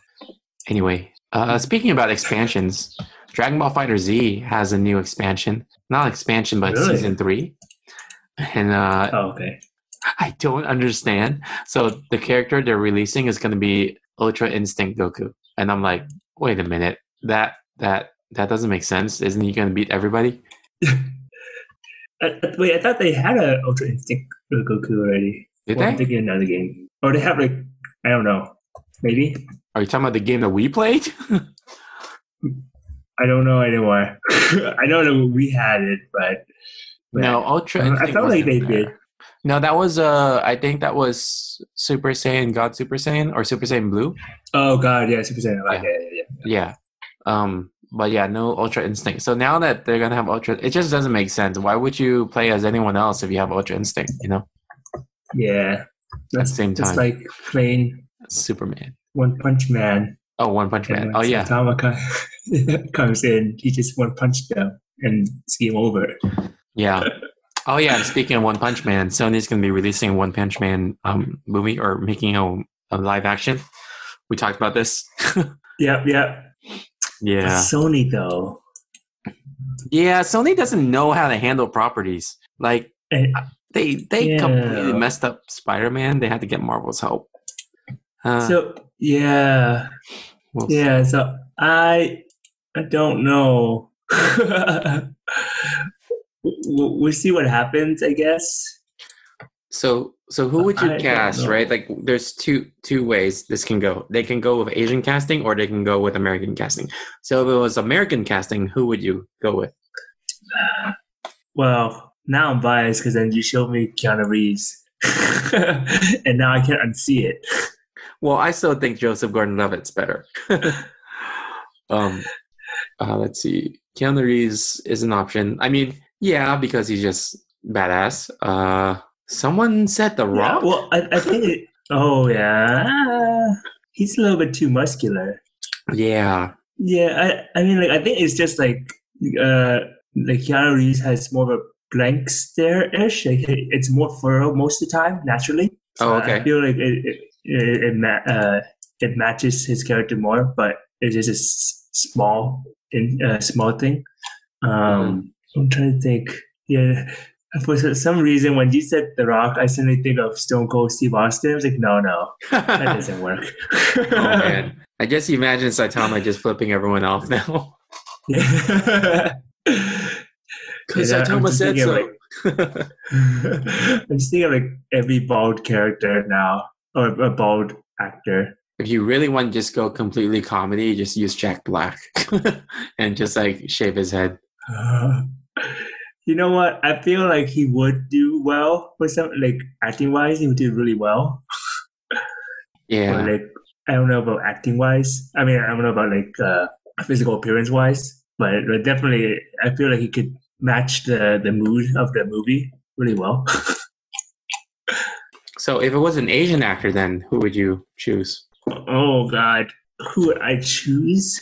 Anyway, uh, speaking about expansions, Dragon Ball FighterZ has a new expansion. Not expansion, but Really? season three. And uh, oh, okay. I don't understand. So the character they're releasing is going to be Ultra Instinct Goku, and I'm like, wait a minute, that that that doesn't make sense. Isn't he going to beat everybody? Uh, uh, wait, I thought they had a Ultra Instinct Goku already. Did I'm they? thinking another game. Or they have like I don't know. Maybe Are you talking about the game that we played? I don't know anymore. I don't know we had it, but, but no, Ultra. I Instinct felt like they there. did. No, that was uh, I think that was Super Saiyan God Super Saiyan or Super Saiyan Blue. Oh god, yeah, Super Saiyan. Yeah, yeah, yeah. yeah. Yeah. Um, but yeah, no Ultra Instinct. So now that they're gonna have Ultra, it just doesn't make sense. Why would you play as anyone else if you have Ultra Instinct? You know, Yeah. at the same It's time, like playing Superman. One Punch Man. Oh, One Punch Man. Oh yeah, Saitama comes in, he just one punch them and it's game over. yeah. Oh yeah. Speaking of One Punch Man, Sony's gonna be releasing One Punch Man um movie or making a, a live action. We talked about this. Yep, yep. yeah. Sony though. Yeah, Sony doesn't know how to handle properties. Like Eh, they they Yeah. completely messed up Spider-Man. They had to get Marvel's help. Uh, So yeah, we'll yeah. So I I don't know. we'll, we'll see what happens. I guess. So so who would you I cast, right? Like there's two two ways this can go. They can go with Asian casting or they can go with American casting. So if it was American casting, who would you go with? Well, now I'm biased because then you showed me Keanu Reeves, and now I can't unsee it. Well, I still think Joseph Gordon-Levitt's better. um uh, let's see. Keanu Reeves is an option. I mean, yeah, because he's just badass. Uh someone said The Yeah, Rock. well, I, I think it. Oh yeah, he's a little bit too muscular. yeah. Yeah, I, I mean, like I think it's just like uh, like Keanu Reeves has more of a blank stare ish. Like it's more furrow most of the time naturally. Oh, I okay. feel like it it it, it, ma- uh, it matches his character more, but it's just a s- small in uh, small thing. Um, Mm-hmm. I'm trying to think. Yeah. For some reason, when you said The Rock, I suddenly think of Stone Cold Steve Austin. I was like, no, no, that doesn't work. oh man. I guess you imagine Saitama just flipping everyone off now. Yeah. Because Yeah, Saitama said so. like- I'm just thinking of like every bald character now, or a bald actor. if you really want to just go completely comedy, just use Jack Black and just like shave his head. you know what? I feel like he would do well with some like acting wise. He would do really well. Yeah. Or like I don't know about acting wise. I mean, I don't know about like uh, physical appearance wise, but, but definitely, I feel like he could match the the mood of the movie really well. So if it was an Asian actor, then who would you choose? Oh God, who would I choose?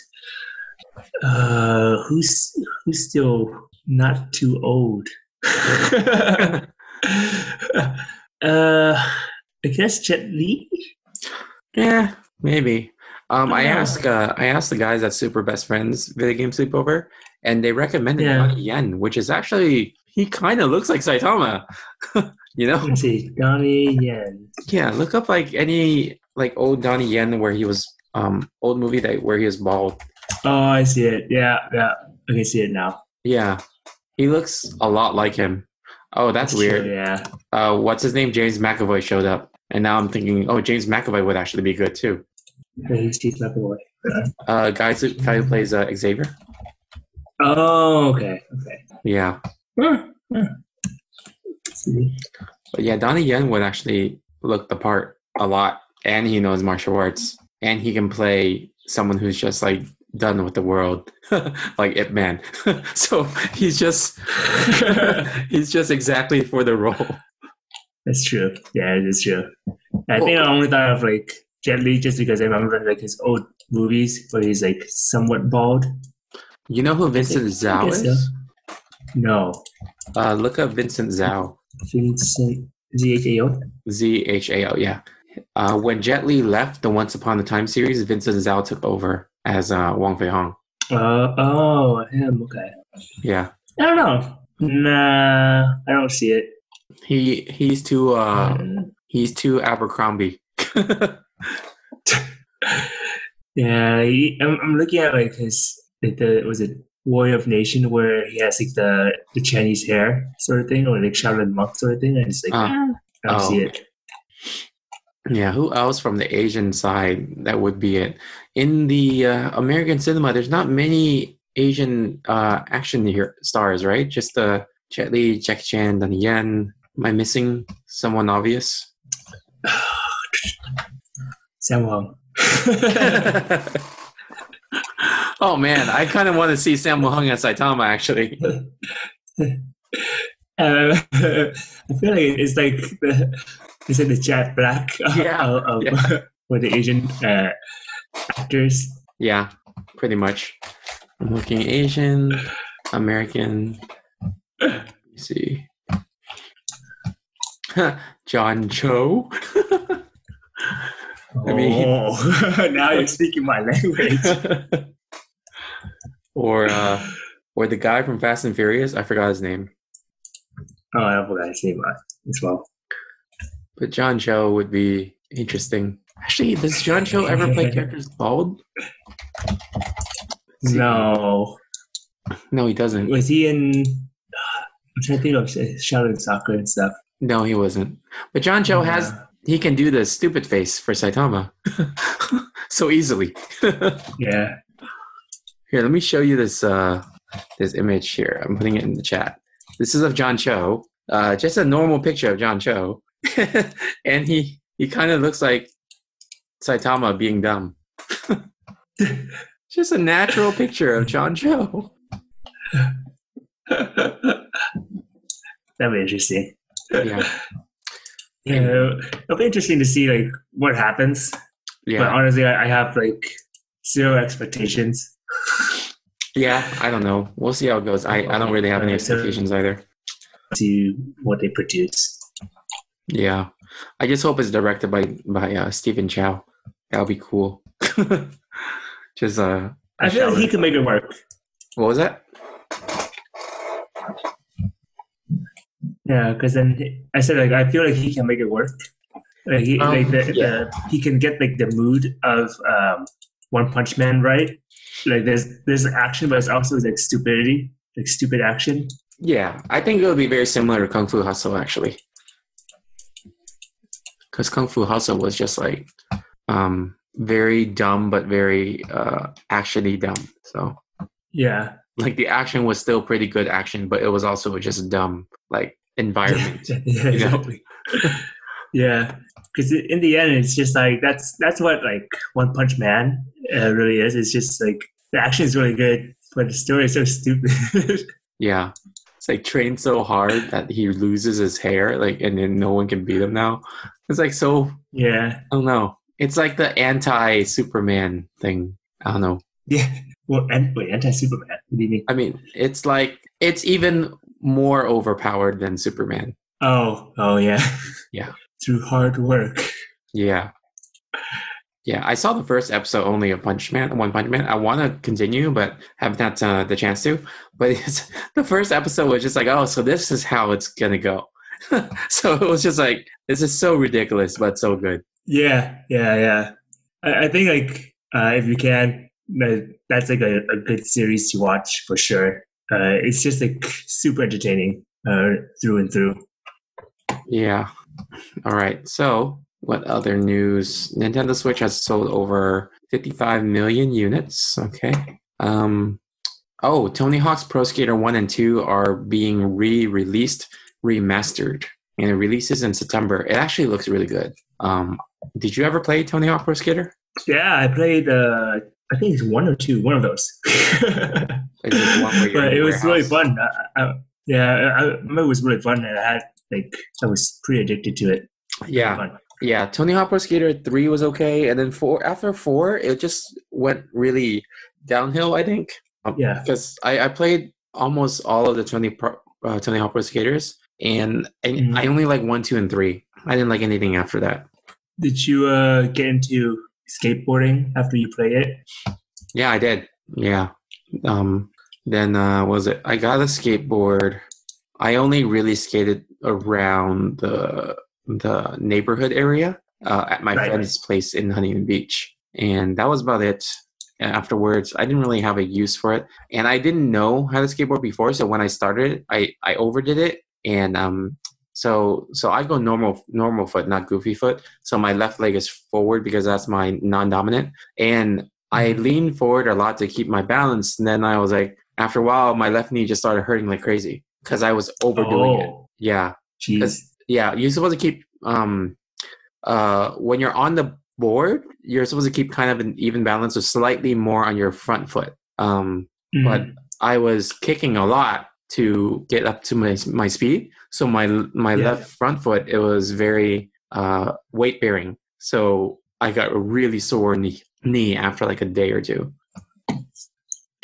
Uh, who's who's still not too old? uh, I guess Jet Li. Yeah, maybe. Um, I asked uh, I asked the guys at Super Best Friends Video Game Sleepover, and they recommended Yeah. Yen, which is actually he kind of looks like Saitama. you know? Let's see, Donnie Yen. Yeah, look up like any like old Donnie Yen where he was um old movie that where he was bald. Oh, I see it. Yeah, yeah, I can see it now. Yeah, he looks a lot like him. Oh, that's weird. True, yeah. Uh, what's his name? James McAvoy showed up, and now I'm thinking, oh, James McAvoy would actually be good too. He's Steve McAvoy. Uh, guy, guy who plays uh, Xavier. Oh, okay, okay. Yeah, Huh, huh. But yeah, Donnie Yen would actually look the part a lot, and he knows martial arts, and he can play someone who's just like done with the world, like Ip Man. so he's just he's just exactly for the role. That's true. Yeah, it is true. I think I only thought of like Jet Li just because I remember like his old movies where he's like somewhat bald. You know who Vincent Zhao guess so. is? No, Uh, look up Vincent Zhao. Vincent Z H A O. Z H A O. Yeah. Uh, when Jet Li left the Once Upon a Time series, Vincent Zhao took over as uh, Wong Fei Hong. Uh, oh, him. Okay. Yeah. I don't know. Nah, I don't see it. He he's too uh Mm. he's too Abercrombie. Yeah, he, I'm, I'm looking at like his the was it Warrior of Nation where he has like the the Chinese hair sort of thing or like Shaolin monk sort of thing. And it's like ah, I don't Oh. see it. yeah, who else from the Asian side that would be it? In the uh, American cinema, there's not many Asian uh action here stars, right? Just uh Jet Li, Jackie Chan, Donnie Yen. Am I missing someone obvious? Sammo oh man, I kind of want to see Sammo Hung as Saitama actually. Uh, I feel like it's like the it's like the Jet Black Yeah, of, of yeah. for the Asian uh, actors. Yeah, pretty much. I'm looking Asian, American. Let me see. John Cho. I mean- oh, now you're speaking my language. Or uh or the guy from Fast and Furious. I forgot his name. Oh, I forgot his name uh, as well. But John Cho would be interesting. Actually, does John Cho ever play characters bald? No, No, he doesn't. was he in? I'm trying to think of Shaolin Soccer and stuff. No, he wasn't. But John Cho has he can do the stupid face for Saitama so easily. Yeah. Here, let me show you this uh this image here. I'm putting it in the chat. This is of John Cho. Uh just a normal picture of John Cho. and he he kind of looks like Saitama being dumb. just a natural picture of John Cho. That'd be interesting. Yeah. Yeah, it'll be interesting to see like what happens. Yeah. But honestly, I, I have like zero expectations. Yeah, I don't know. We'll see how it goes. I, I don't really have any expectations either. to what they produce. Yeah. I just hope it's directed by by uh, Stephen Chow. That would be cool. just uh I feel like he can make it work. what was that? Yeah, because then I said like I feel like he can make it work. Like he Um, like the, yeah. the he can get like the mood of um, One Punch Man right. Like there's there's action, but it's also like stupidity, like stupid action. Yeah, I think it would be very similar to Kung Fu Hustle actually. Because Kung Fu Hustle was just like um, very dumb, but very uh, actiony dumb. So Yeah, like the action was still pretty good action, but it was also just dumb like environment. yeah, know? exactly. Yeah, because in the end, it's just like that's that's what like One Punch Man uh, really is. It's just like the action is really good, but the story is so stupid. Yeah. It's like trained so hard that he loses his hair, like, and then no one can beat him now. It's like so. yeah, I don't know. It's like the anti Superman thing. I don't know. yeah. Well, and wait, anti Superman. What do you mean? I mean, it's like it's even more overpowered than Superman. Oh, oh yeah, Yeah. Through hard work. Yeah. Yeah, I saw the first episode only of Punch Man, One Punch Man. I want to continue, but haven't had uh, the chance to. But it's, the first episode was just like, oh, so this is how it's gonna go. so it was just like, this is so ridiculous, but so good. Yeah, yeah, yeah. I, I think like uh, if you can, that's like a, a good series to watch for sure. Uh, it's just like super entertaining uh, through and through. Yeah. All right. So, what other news? Nintendo Switch has sold over 55 million units. Okay. Um. Oh, Tony Hawk's Pro Skater 1 and 2 are being re-released, remastered, and it releases in September. It actually looks really good. Um, did you ever play Tony Hawk Pro Skater? Yeah, I played. Uh, I think it's one or two, one of those. Is it one but it was really fun. I, I, yeah, I, it was really fun, I had like I was pretty addicted to it. Yeah. Fun. Yeah, Tony Hawk Pro Skater three was okay, and then four after four, it just went really downhill. I think. Um, Yeah. because I, I played almost all of the Tony uh, Tony Hawk Pro Skaters, and I, Mhm. I only like one, two, and three. I didn't like anything after that. Did you uh, get into skateboarding after you played it? Yeah, I did. Yeah. Um. Then uh, was it? I got a skateboard I only really skated around the the neighborhood area uh, at my Right. friend's place in Huntington Beach, and that was about it. Afterwards, I didn't really have a use for it, and I didn't know how to skateboard before. So when I started, I I overdid it, and um, so so I go normal normal foot, not goofy foot. So my left leg is forward because that's my non-dominant, and I Mhm. leaned forward a lot to keep my balance. And then I was like, after a while, my left knee just started hurting like crazy because I was overdoing it. Yeah, jeez. yeah. You're supposed to keep um, uh, when you're on the board, you're supposed to keep kind of an even balance, or slightly more on your front foot. Um, but Mhm. I was kicking a lot to get up to my my speed. So my my Yeah. left front foot it was very uh, weight bearing. So I got a really sore knee knee after like a day or two.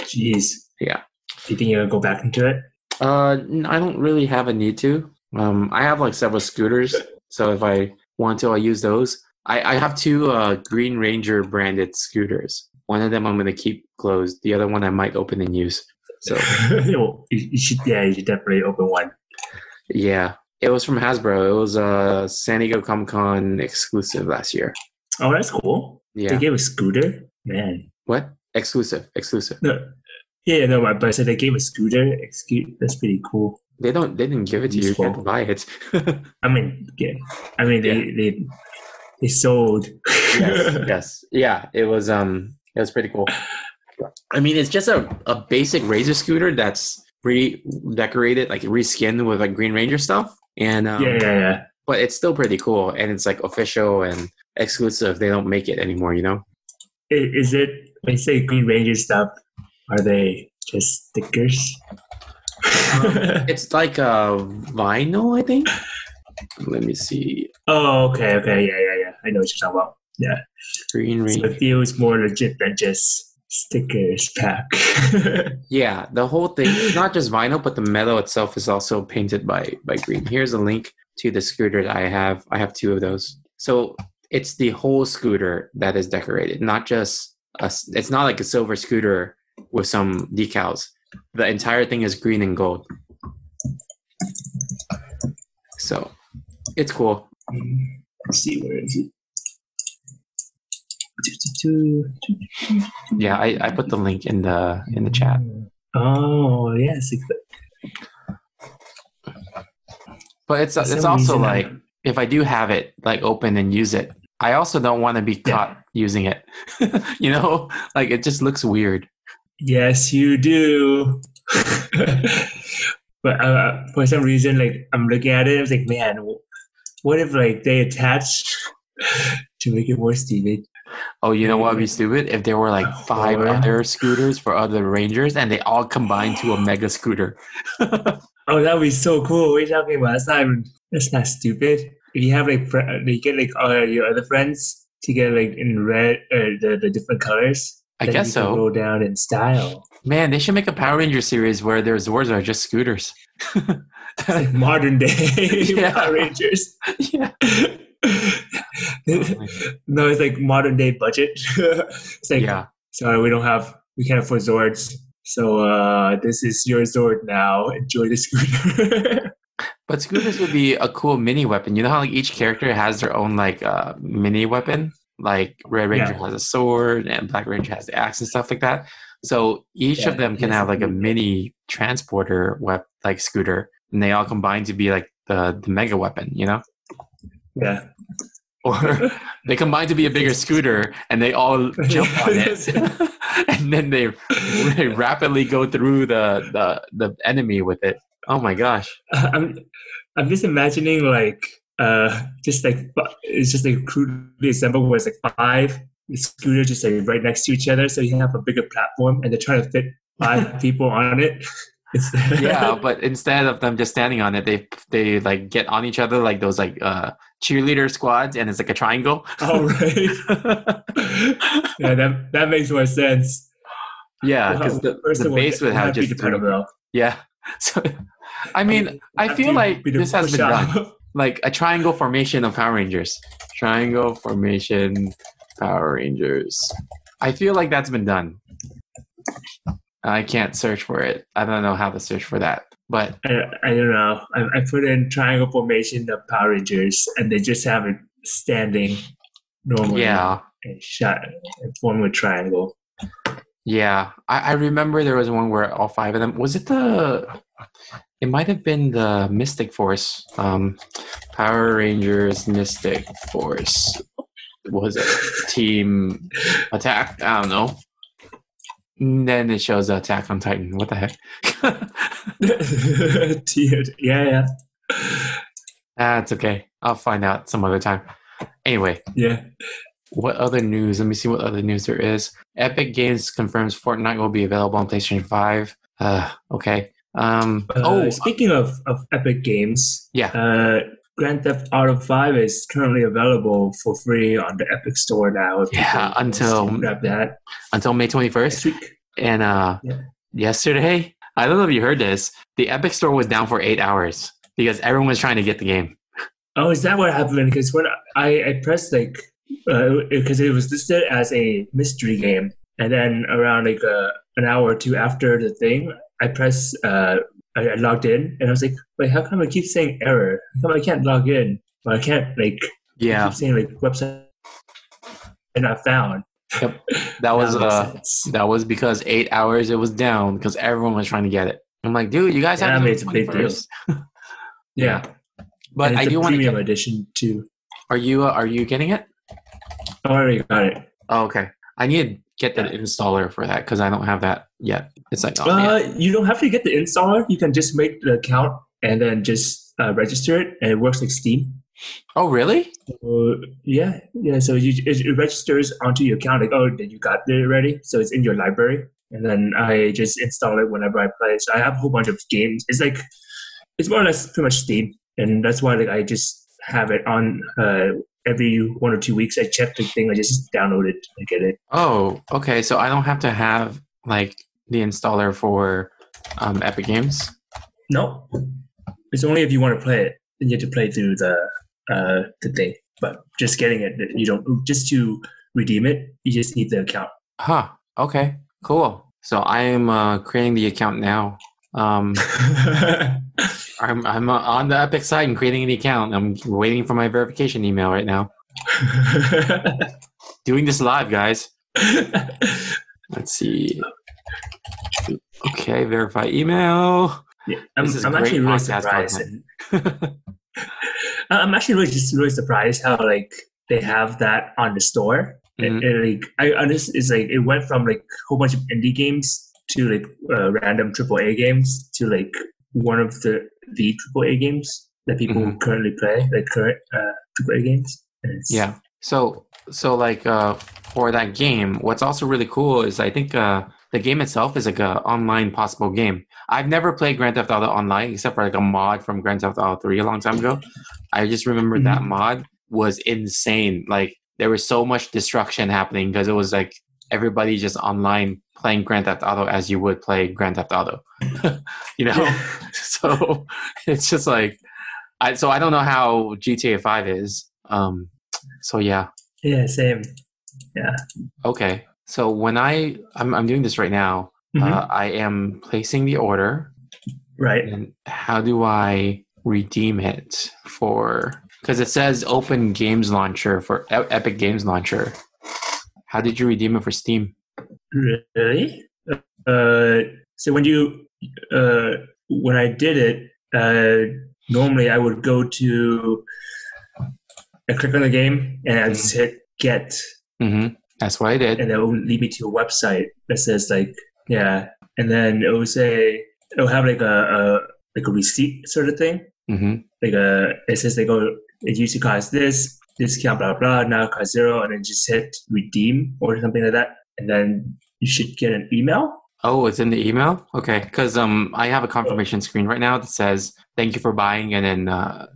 jeez. Yeah. Do you think you're gonna go back into it? Uh, I don't really have a need to. Um, I have like several scooters, so if I want to, I'll use those. I, I have two uh, Green Ranger branded scooters. One of them I'm going to keep closed. The other one I might open and use. So you, you should. Yeah, you should definitely open one. yeah, it was from Hasbro. It was a San Diego Comic Con exclusive last year. Oh, that's cool. Yeah, they gave a scooter. Man. What? Exclusive. Exclusive. No. Yeah, yeah, no, but but I said they gave a scooter. That's pretty cool. They don't. They didn't give it to you. You had to buy it. I mean, yeah. I mean, they they they sold. yes, yes, yeah. It was um, it was pretty cool. I mean, it's just a, a basic razor scooter that's redecorated, like reskinned with like Green Ranger stuff, and um, yeah, yeah, yeah. but it's still pretty cool, and it's like official and exclusive. They don't make it anymore, you know. Is it when you say Green Ranger stuff? Are they just stickers? Um, it's like a vinyl, I think. Let me see, oh, okay, okay, yeah, yeah, yeah. I know what you're talking about. Yeah, Green so Ranger. it feels more legit than just stickers pack. Yeah, the whole thing not just vinyl, but the metal itself is also painted by by green. Here's a link to the scooter that I have. I have two of those. So it's the whole scooter that is decorated, not just a, It's not like a silver scooter with some decals. The entire thing is green and gold. So it's cool. Let's see where is it? Yeah, I, I put the link in the in the chat. Oh yes, But it's For it's also like I'm- if I do have it like open and use it, I also don't want to be Yeah. caught using it. you know, like it just looks weird. Yes, you do. but uh, for some reason, like I'm looking at it, I was like, man, what if like they attach to make it more stupid? Oh, you know what would be stupid if there were like five Or- other scooters for other rangers and they all combined to a mega scooter. Oh, that would be so cool. What are you talking about? That's not that's not stupid. If you have like fr- you get like all your other friends together like in red or the, the different colors. I guess so. Go down in style. Man, they should make a Power Ranger series where their Zords are just scooters. It's like modern day Yeah. Power Rangers. yeah. no, it's like modern day budget. it's like yeah. sorry, we don't have we can't afford Zords. So uh this is your Zord now. Enjoy the scooter. But scooters would be a cool mini weapon. You know how like each character has their own like uh, mini weapon? Like Red Ranger Yeah. has a sword and Black Ranger has the axe and stuff like that. So each Yeah, of them can have like a mini transporter wep- like scooter and they all combine to be like the, the mega weapon, you know? yeah. Or they combine to be a bigger scooter and they all jump on it. and then they, they rapidly go through the, the, the enemy with it. Oh my gosh. I'm I'm just imagining like uh just like it's just like crudely assembled where it's like five scooters just like right next to each other so you have a bigger platform and they're trying to fit five people on it. Yeah, but instead of them just standing on it, they they like get on each other like those like uh cheerleader squads, and it's like a triangle. All right. yeah, that that makes more sense. yeah, because the, First the base would have just three. Yeah. So, I mean, I feel like this has been done, like a triangle formation of Power Rangers. Triangle formation, Power Rangers. I feel like that's been done. I can't search for it. I don't know how to search for that. But I, I don't know. I, I put in triangle formation of Power Rangers, and they just have it standing normally. yeah, and shot and form a triangle. yeah. I, I remember there was one where all five of them was it the. It might have been the Mystic Force, um, Power Rangers Mystic Force. Was it Team Attack? I don't know. And then it shows Attack on Titan. What the heck? yeah, yeah, That's okay. I'll find out some other time. Anyway, yeah. what other news? Let me see what other news there is. Epic Games confirms Fortnite will be available on PlayStation 5. Uh, okay. Um, Uh, oh, speaking of, of Epic Games, yeah. uh, Grand Theft Auto 5 is currently available for free on the Epic Store now. Yeah, until- grab that Until May 21st. And uh, Yeah. yesterday, I don't know if you heard this, the Epic Store was down for eight hours because everyone was trying to get the game. Oh, is that what happened? Because when I, I pressed like, because it was listed as a mystery game, and then around like uh, an hour or two after the thing, I pressed, uh, I, I logged in, and I was like, wait, how come I keep saying error? How come I can't log in? Or I can't like Yeah, keep saying like website and I found. Yep. that was makes uh, that was because eight hours it was down because everyone was trying to get it. I'm like, dude, you guys Yeah, have I to mean, do it's a big deal. yeah, But and I do want to. premium edition too. are you uh, are you getting it? I already got it. Oh, okay. I need get the installer for that because I don't have that yet. It's like, oh. Uh, you don't have to get the installer. You can just make the account and then just uh, register it, and it works like Steam. oh really? So, yeah, yeah. So you, it, it registers onto your account, like, oh, then you got it already. So it's in your library, and then I just install it whenever I play. So I have a whole bunch of games. It's like it's more or less pretty much Steam, and that's why like I just have it on uh, every one or two weeks. I check the thing, I just download it and get it. Oh, okay. So I don't have to have like the installer for um, Epic Games. No, it's only if you want to play it. You have to play through the uh, the thing. But just getting it, you don't just to redeem it. You just need the account. Huh. Okay. Cool. So I am uh, creating the account now. Um, I'm I'm uh, on the Epic site and creating an account. I'm waiting for my verification email right now. Doing this live, guys. Let's see. Okay, verify email. Yeah, I'm, This is I'm actually really surprised. I'm actually really just really surprised how like they have that on the store. Mhm. And, and, like I understand, it's like it went from like a whole bunch of indie games to like uh, random AAA games to like one of the the AAA games that people Mhm. currently play, like current uh, AAA games. Yeah. So so like uh for that game, what's also really cool is I think uh the game itself is like a online possible game. I've never played Grand Theft Auto online except for like a mod from Grand Theft Auto 3 a long time ago. I just remember that mod was insane. Like there was so much destruction happening because it was like everybody just online playing Grand Theft Auto as you would play Grand Theft Auto. you know? Yeah. so it's just like I so I don't know how GTA 5 is. Um so yeah. yeah, same. Yeah. Okay. So when I I'm I'm doing this right now, Mhm. uh, I am placing the order right. and how do I redeem it for cuz it says open games launcher for Epic Games Launcher. How did you redeem it for Steam? Really? Uh, so when you uh, when I did it, uh, normally I would go to I click on the game and I just hit get, Mhm. That's what I did. and it will lead me to a website that says like yeah, and then it will say it will have like a, a like a receipt sort of thing. Mhm. Like a it says they go it usually costs this discount blah blah now it zero, and then just hit redeem or something like that, and then you should get an email. Oh, it's in the email? Okay. Cuz um I have a confirmation screen right now that says thank you for buying and then uh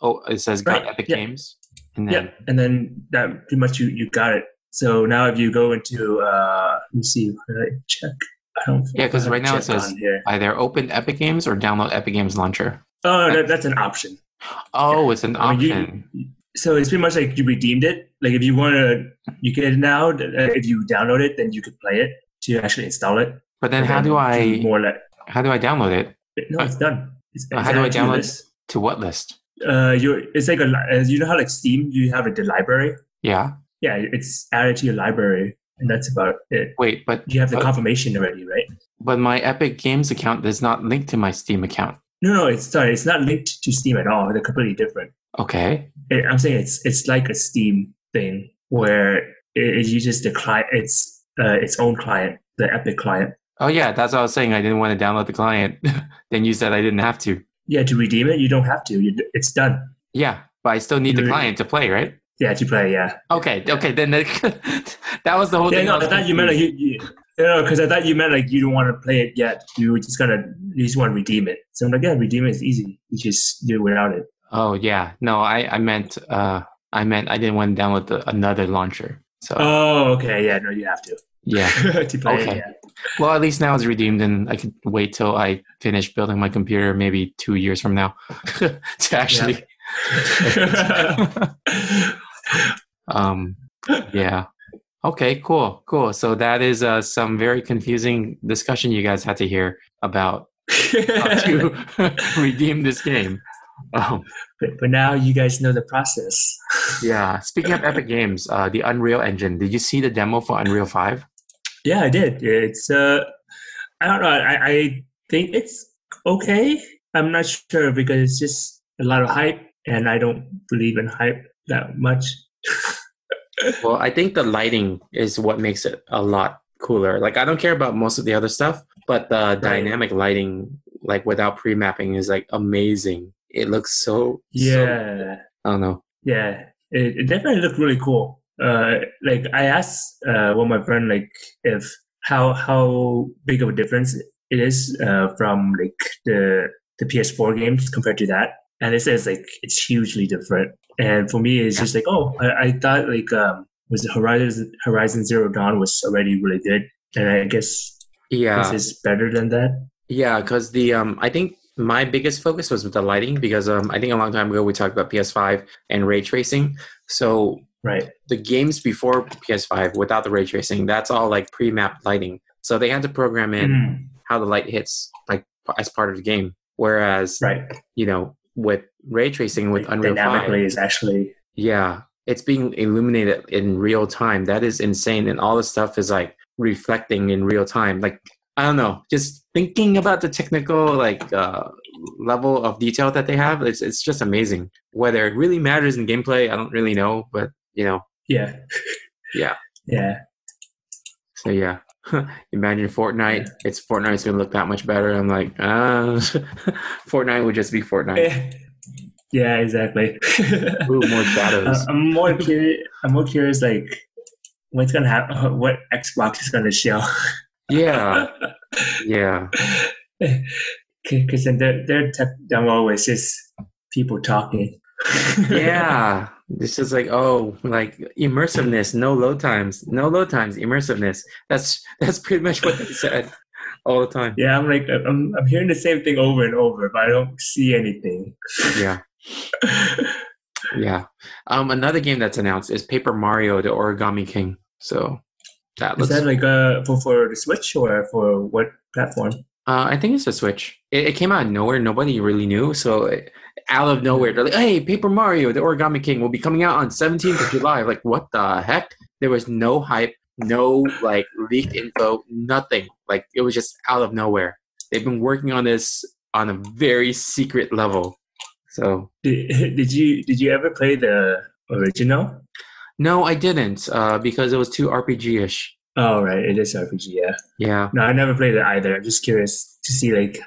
oh it says got Right, Epic yeah. Games. And then Yeah, and then that pretty much you, you got it. So now if you go into uh, let me see, where did I check. I don't. Yeah, 'cause I don't right now it says- either open Epic Games or download Epic Games Launcher. Oh, that, that's an option. Oh, it's an I mean, you- option. So it's pretty much like you redeemed it. Like if you want to, you get it now. Uh, If you download it, then you could play it to actually install it. But then how do I more like how do I download it? No, it's done. It's, it's how do I added to your download list. To what list? Uh, you it's like a uh, you know how like Steam you have like the library. Yeah. Yeah, it's added to your library, and that's about it. Wait, but You have the But- confirmation already, right? but my Epic Games account is not linked to my Steam account. No, no, it's sorry, it's not linked to Steam at all. They're completely different. Okay. It, I'm saying it's it's like a Steam thing where it, it uses the client. It's uh, its own client, the Epic client. Oh yeah, that's what I was saying. I didn't want to download the client. then you said I didn't have to. Yeah, to redeem it, you don't have to. You, it's done. Yeah, but I still need the You- client to play, right? Yeah, to play. Yeah. Okay, okay, then that, that was the whole Yeah, thing. no, I thought you meant like you. you because I thought you meant like you don't want to play it yet. You just gonna, you just want to redeem it. So I'm like, yeah, redeem it is easy. You just do it without it. Oh yeah, no, I I meant uh I meant I didn't want to download the, another launcher. So Oh, okay, yeah, no, you have to. yeah. to Okay. it, yeah. Well, at least now it's redeemed, and I can wait till I finish building my computer, maybe two years from now, to actually. um, yeah. Okay. Cool. Cool. So that is uh, some very confusing discussion you guys had to hear about how to redeem this game. Um, but, but now you guys know the process. yeah. Speaking of Epic Games, uh, the Unreal Engine. Did you see the demo for Unreal Five? Yeah, I did. It's uh, I don't know. I, I think it's okay. I'm not sure because it's just a lot of hype, and I don't believe in hype that much. Well, I think the lighting is what makes it a lot cooler. Like I don't care about most of the other stuff, but the dynamic lighting, like without pre-mapping, is like amazing. It looks so so- Yeah, I don't know. yeah. It, it definitely looked really cool. Uh, like I asked uh, one of my friend like if how how big of a difference it is uh, from like the the PS4 games compared to that, and it says like it's hugely different. And for me, it's just like oh, I, I thought like um, was Horizon Horizon Zero Dawn was already really good, and I guess Yeah, this is better than that. yeah. Because the um, I think my biggest focus was with the lighting because um, I think a long time ago we talked about PS5 and ray tracing. So Right. the games before PS5 without the ray tracing, that's all like pre-mapped lighting. So they had to program in Mm, how the light hits like as part of the game. Whereas right. you know, with ray tracing with Like, Unreal dynamically 5, is actually yeah, it's being illuminated in real time. That is insane, and all the stuff is like reflecting in real time. Like I don't know, just thinking about the technical like uh, level of detail that they have, it's it's just amazing. Whether it really matters in gameplay, I don't really know, but you know, yeah. Yeah. Yeah. so yeah. Imagine Fortnite. It's Fortnite's gonna look that much better. I'm like, uh, Fortnite would just be Fortnite. yeah, exactly. Ooh, more shadows. Uh, I'm more curious. I'm more curious, like what's gonna happen. What Xbox is gonna show? Yeah, yeah. Because then their their tech demo was just people talking. yeah this is like oh like immersiveness no load times no load times immersiveness that's that's pretty much what they said all the time yeah. I'm like I'm I'm hearing the same thing over and over, but I don't see anything. yeah yeah um another game that's announced is paper mario the origami king so that Is looks that like uh for for the Switch or for what platform? uh i think it's a switch. It, it came out of nowhere. Nobody really knew. So it, out of nowhere they're like hey paper mario the origami king will be coming out on 17th of july. Like what the heck? There was no hype no like leaked info nothing. Like it was just out of nowhere. They've been working on this on a very secret level. So Did, did you did you ever play the original? No i didn't uh because it was too rpg-ish Oh right, it is RPG. Yeah. yeah No, I never played it either. I'm just curious to see like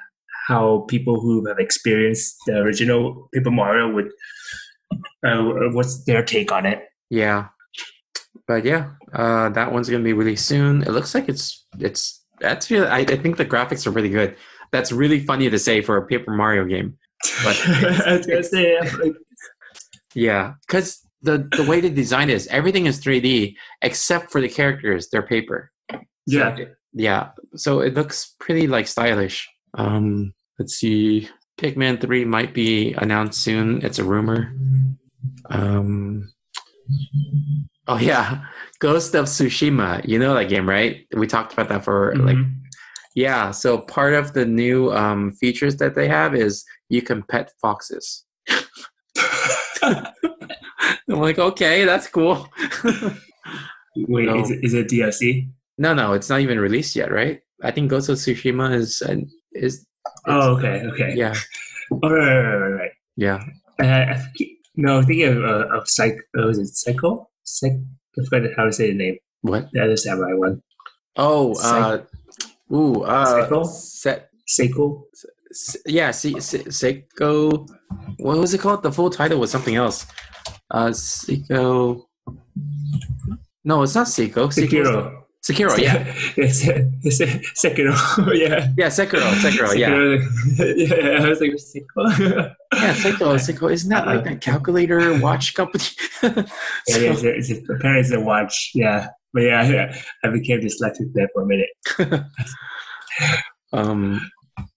how people who have experienced the original Paper Mario would uh, what's their take on it. yeah but yeah uh that one's gonna be released soon it looks like it's it's that's really I, I think the graphics are really good that's really funny to say for a paper mario game But- I was gonna say like, Yeah, because the the way they design it is everything is 3D except for the characters. They're paper. So, yeah. yeah. So it looks pretty like stylish. Um, let's see. Pikmin three might be announced soon. It's a rumor. Um. Oh yeah, Ghost of Tsushima. You know that game, right? We talked about that for like Mhm. Yeah, so part of the new um, features that they have is you can pet foxes. I'm like, okay, that's cool. Wait, No. is it, is it DLC? no, no, it's not even released yet, right? I think Ghost of Tsushima is is Oh, okay, okay. yeah, Oh, right, right, right, right. yeah. Uh, I think, no, I'm thinking of, uh, of Psych, uh, was it Psycho? Psych, I forgot how to say the name. What? The other samurai one. Oh, uh, ooh, uh, Psycho? set. Seiko? Yeah, Se- Se- Seiko. What was it called? The full title was something else. Uh, Seiko. No, it's not Seiko. Sekiro. Sekiro. Yeah, it's, it's Sekiro. yeah. yeah, Sekiro. Sekiro. Yeah, Sekiro. yeah. I was like, Sekiro. yeah, Seiko. Seiko. Isn't that like that calculator watch company? It So- is. It's a, apparently it's a watch. Yeah. But yeah, yeah, I became dyslexic there for a minute. um,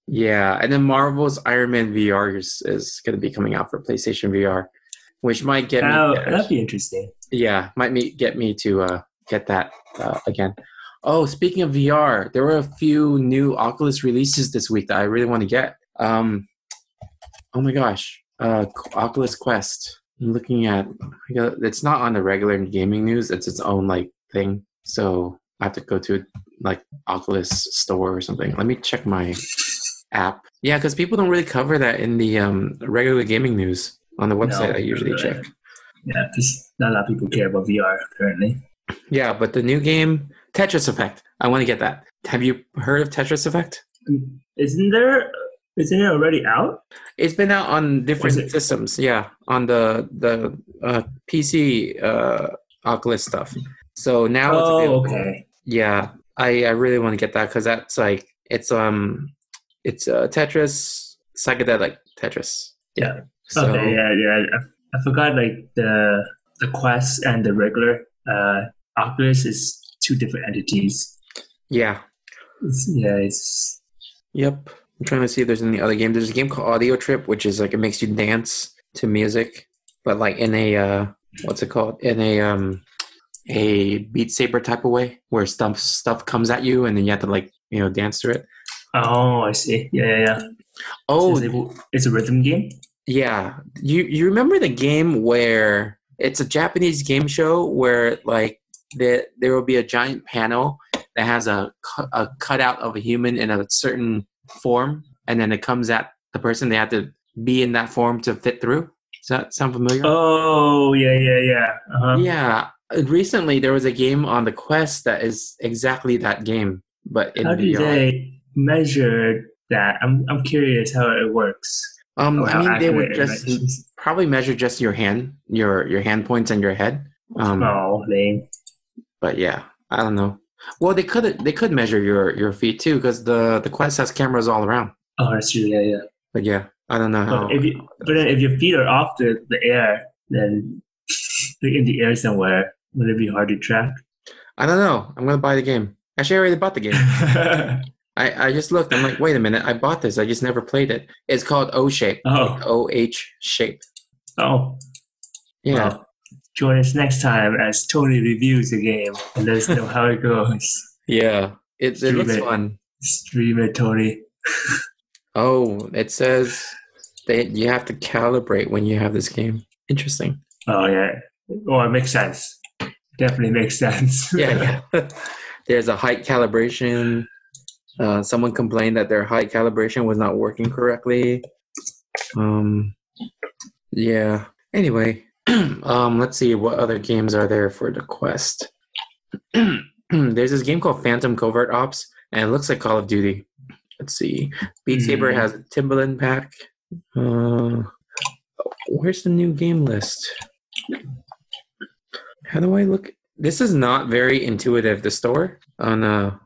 yeah, and then Marvel's Iron Man VR is, is going to be coming out for PlayStation VR, which might get me. Oh, that'd be interesting. yeah might me get me to uh get that uh, again oh speaking of vr there were a few new oculus releases this week that i really want to get um oh my gosh uh oculus quest i'm looking at it's not on the regular gaming news it's its own like thing so i have to go to like oculus store or something let me check my app yeah because people don't really cover that in the um regular gaming news on the website No, i usually right. check Yeah, because not a lot of people care about VR currently. Yeah, but the new game, Tetris Effect. I want to get that. Have you heard of Tetris Effect? Isn't there? Isn't it already out? It's been out on different systems. Yeah, on the the uh, PC uh, Oculus stuff. So now it's Oh, available. okay. Yeah, I I really want to get that because that's like it's um it's uh, Tetris psychedelic Tetris. Yeah. So okay. Yeah. Yeah. I, I forgot. Like the the Quest and the regular uh, Oculus is two different entities. yeah, It's, yeah. It's Yep. I'm trying to see if there's any other game. There's a game called Audio Trip, which is like it makes you dance to music, but like in a uh what's it called? In a um a Beat Saber type of way, where stuff stuff comes at you and then you have to like you know dance to it. Oh, I see. Yeah. Yeah. yeah. Oh it's, a, it's a rhythm game. yeah, you you remember the game where it's a Japanese game show where like there there will be a giant panel that has a a cutout of a human in a certain form, and then it comes at the person. They have to be in that form to fit through. Does that sound familiar? Oh. Yeah. Yeah. Yeah. Uh-huh. Yeah. Recently, there was a game on the Quest that is exactly that game, but in How do VR. Measure that? I'm I'm curious how it works. um, I mean, they would just probably measure just your hand, your your hand points and your head. Um, Oh, lame. but yeah, I don't know. Well, they could they could measure your your feet too because the the Quest has cameras all around. Oh, that's true. Yeah, yeah. But yeah, I don't know how. But if you, but then if your feet are off the, the air, then like in the air somewhere, would it be hard to track? I don't know. I'm gonna buy the game. Actually, I already bought the game. I, I just looked. I'm like, wait a minute. I bought this. I just never played it. It's called O Shape. oh, O H Shape. oh, Yeah. Well, join us next time as Tony reviews the game and let us know how it goes. Yeah. It, it looks it. fun. Stream it, Tony. Oh, it says that you have to calibrate when you have this game. Interesting. Oh yeah. Oh, it makes sense. Definitely makes sense. Yeah, yeah. There's a height calibration. Uh, someone complained that their height calibration was not working correctly. Um, yeah. Anyway, um, let's see what other games are there for the Quest. There's this game called Phantom Covert Ops, and it looks like Call of Duty. Let's see. Beat Saber Hmm. has a Timbaland pack. Uh, where's the new game list? How do I look? This is not very intuitive. The store on uh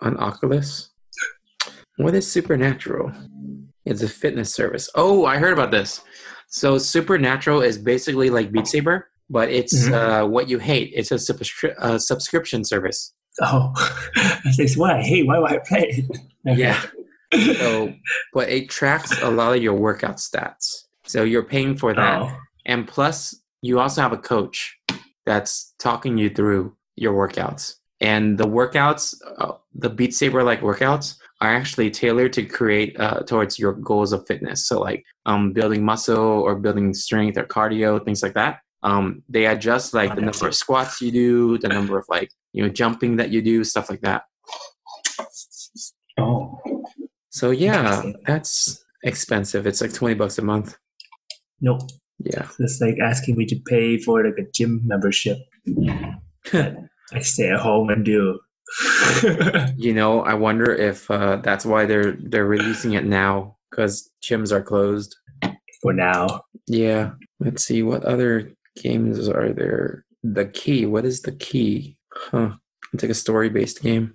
on Oculus. What is Supernatural? It's a fitness service. Oh, I heard about this. So Supernatural is basically like Beat Saber, but it's Mhm. uh, what you hate. It's a subscri- uh, subscription service. Oh, that's what I hate. Why would I play it? Yeah. So, but it tracks a lot of your workout stats. So you're paying for that. Oh, And plus, you also have a coach that's talking you through your workouts. And the workouts, uh, the Beat Saber like workouts, are actually tailored to create uh, towards your goals of fitness. So like um, building muscle or building strength or cardio, things like that. Um, they adjust like the number of squats you do, the number of like you know jumping that you do, stuff like that. Oh, So yeah, that's expensive. It's like twenty bucks a month. nope. Yeah. It's like asking me to pay for like a gym membership. I stay at home and do. You know, I wonder if uh, that's why they're they're releasing it now because gyms are closed. for now. Yeah. Let's see what other games are there. The key. What is the key? Huh. It's like a story based game.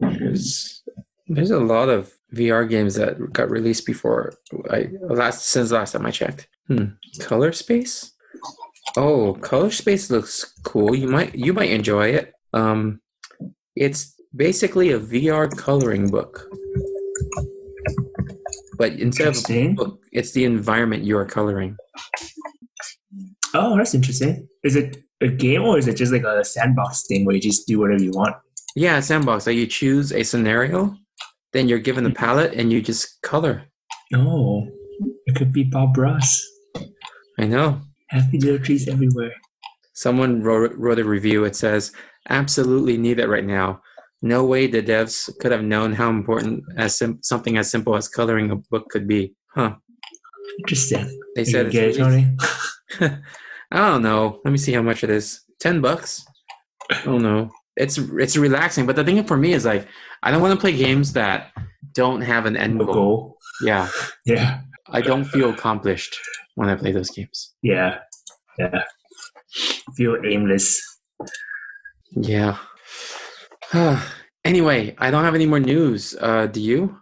There's there's a lot of VR games that got released before I last since last time I checked. Hmm. Color space? Oh, color space looks cool. You might you might enjoy it. Um it's basically a VR coloring book. But instead of a book, it's the environment you are coloring. Oh, that's interesting. Is it a game or is it just like a sandbox thing where you just do whatever you want? Yeah, sandbox. Like you choose a scenario, then you're given the palette and you just color. Oh, it could be Bob Ross. I know. Happy little trees everywhere. Someone wrote, wrote a review. It says, absolutely need it right now. No way the devs could have known how important as sim- something as simple as coloring a book could be. Huh. Interesting. They You said get it, Tony? I don't know. Let me see how much it is. Ten bucks. Oh don't. It's it's relaxing, but the thing for me is like I don't want to play games that don't have an end goal. goal. Yeah, Yeah. I don't feel accomplished when I play those games. Yeah. Yeah. Feel aimless. Yeah. anyway, I don't have any more news. Uh, do you?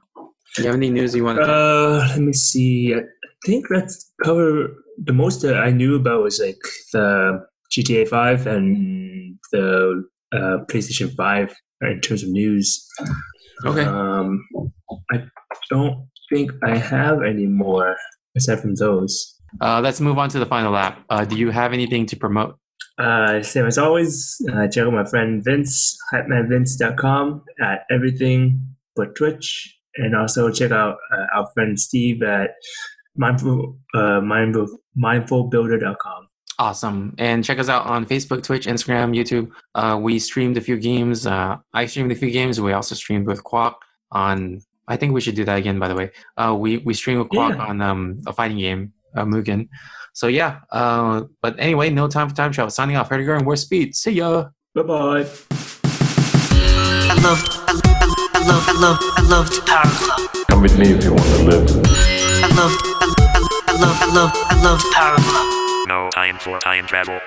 Do you have any news you want to? Uh, let me see. I think let's cover the most that I knew about was like the GTA 5 and the uh, PlayStation 5 in terms of news. okay. Um, I don't think I have any more aside from those. Uh, let's move on to the final lap. Uh, do you have anything to promote? Uh, same as always, uh, check out my friend Vince, hypemanvince.com at everything but Twitch. And also check out uh, our friend Steve at mindful, uh, mindful, mindfulbuilder.com. Awesome. And check us out on Facebook, Twitch, Instagram, YouTube. Uh, we streamed a few games. Uh, I streamed a few games. We also streamed with Quack on. I think we should do that again. By the way, uh, we we streamed with Quack Yeah. on um, a fighting game, uh, Mugen. So yeah. Uh, but anyway, no time for time travel. Signing off. Heidegger and War Speed. See ya. Bye bye. I love, I, I, I love, I love, I love Power Club. Come with me if you want to live. I love, I, I, I love, I love, I love Power Club. No time for time travel.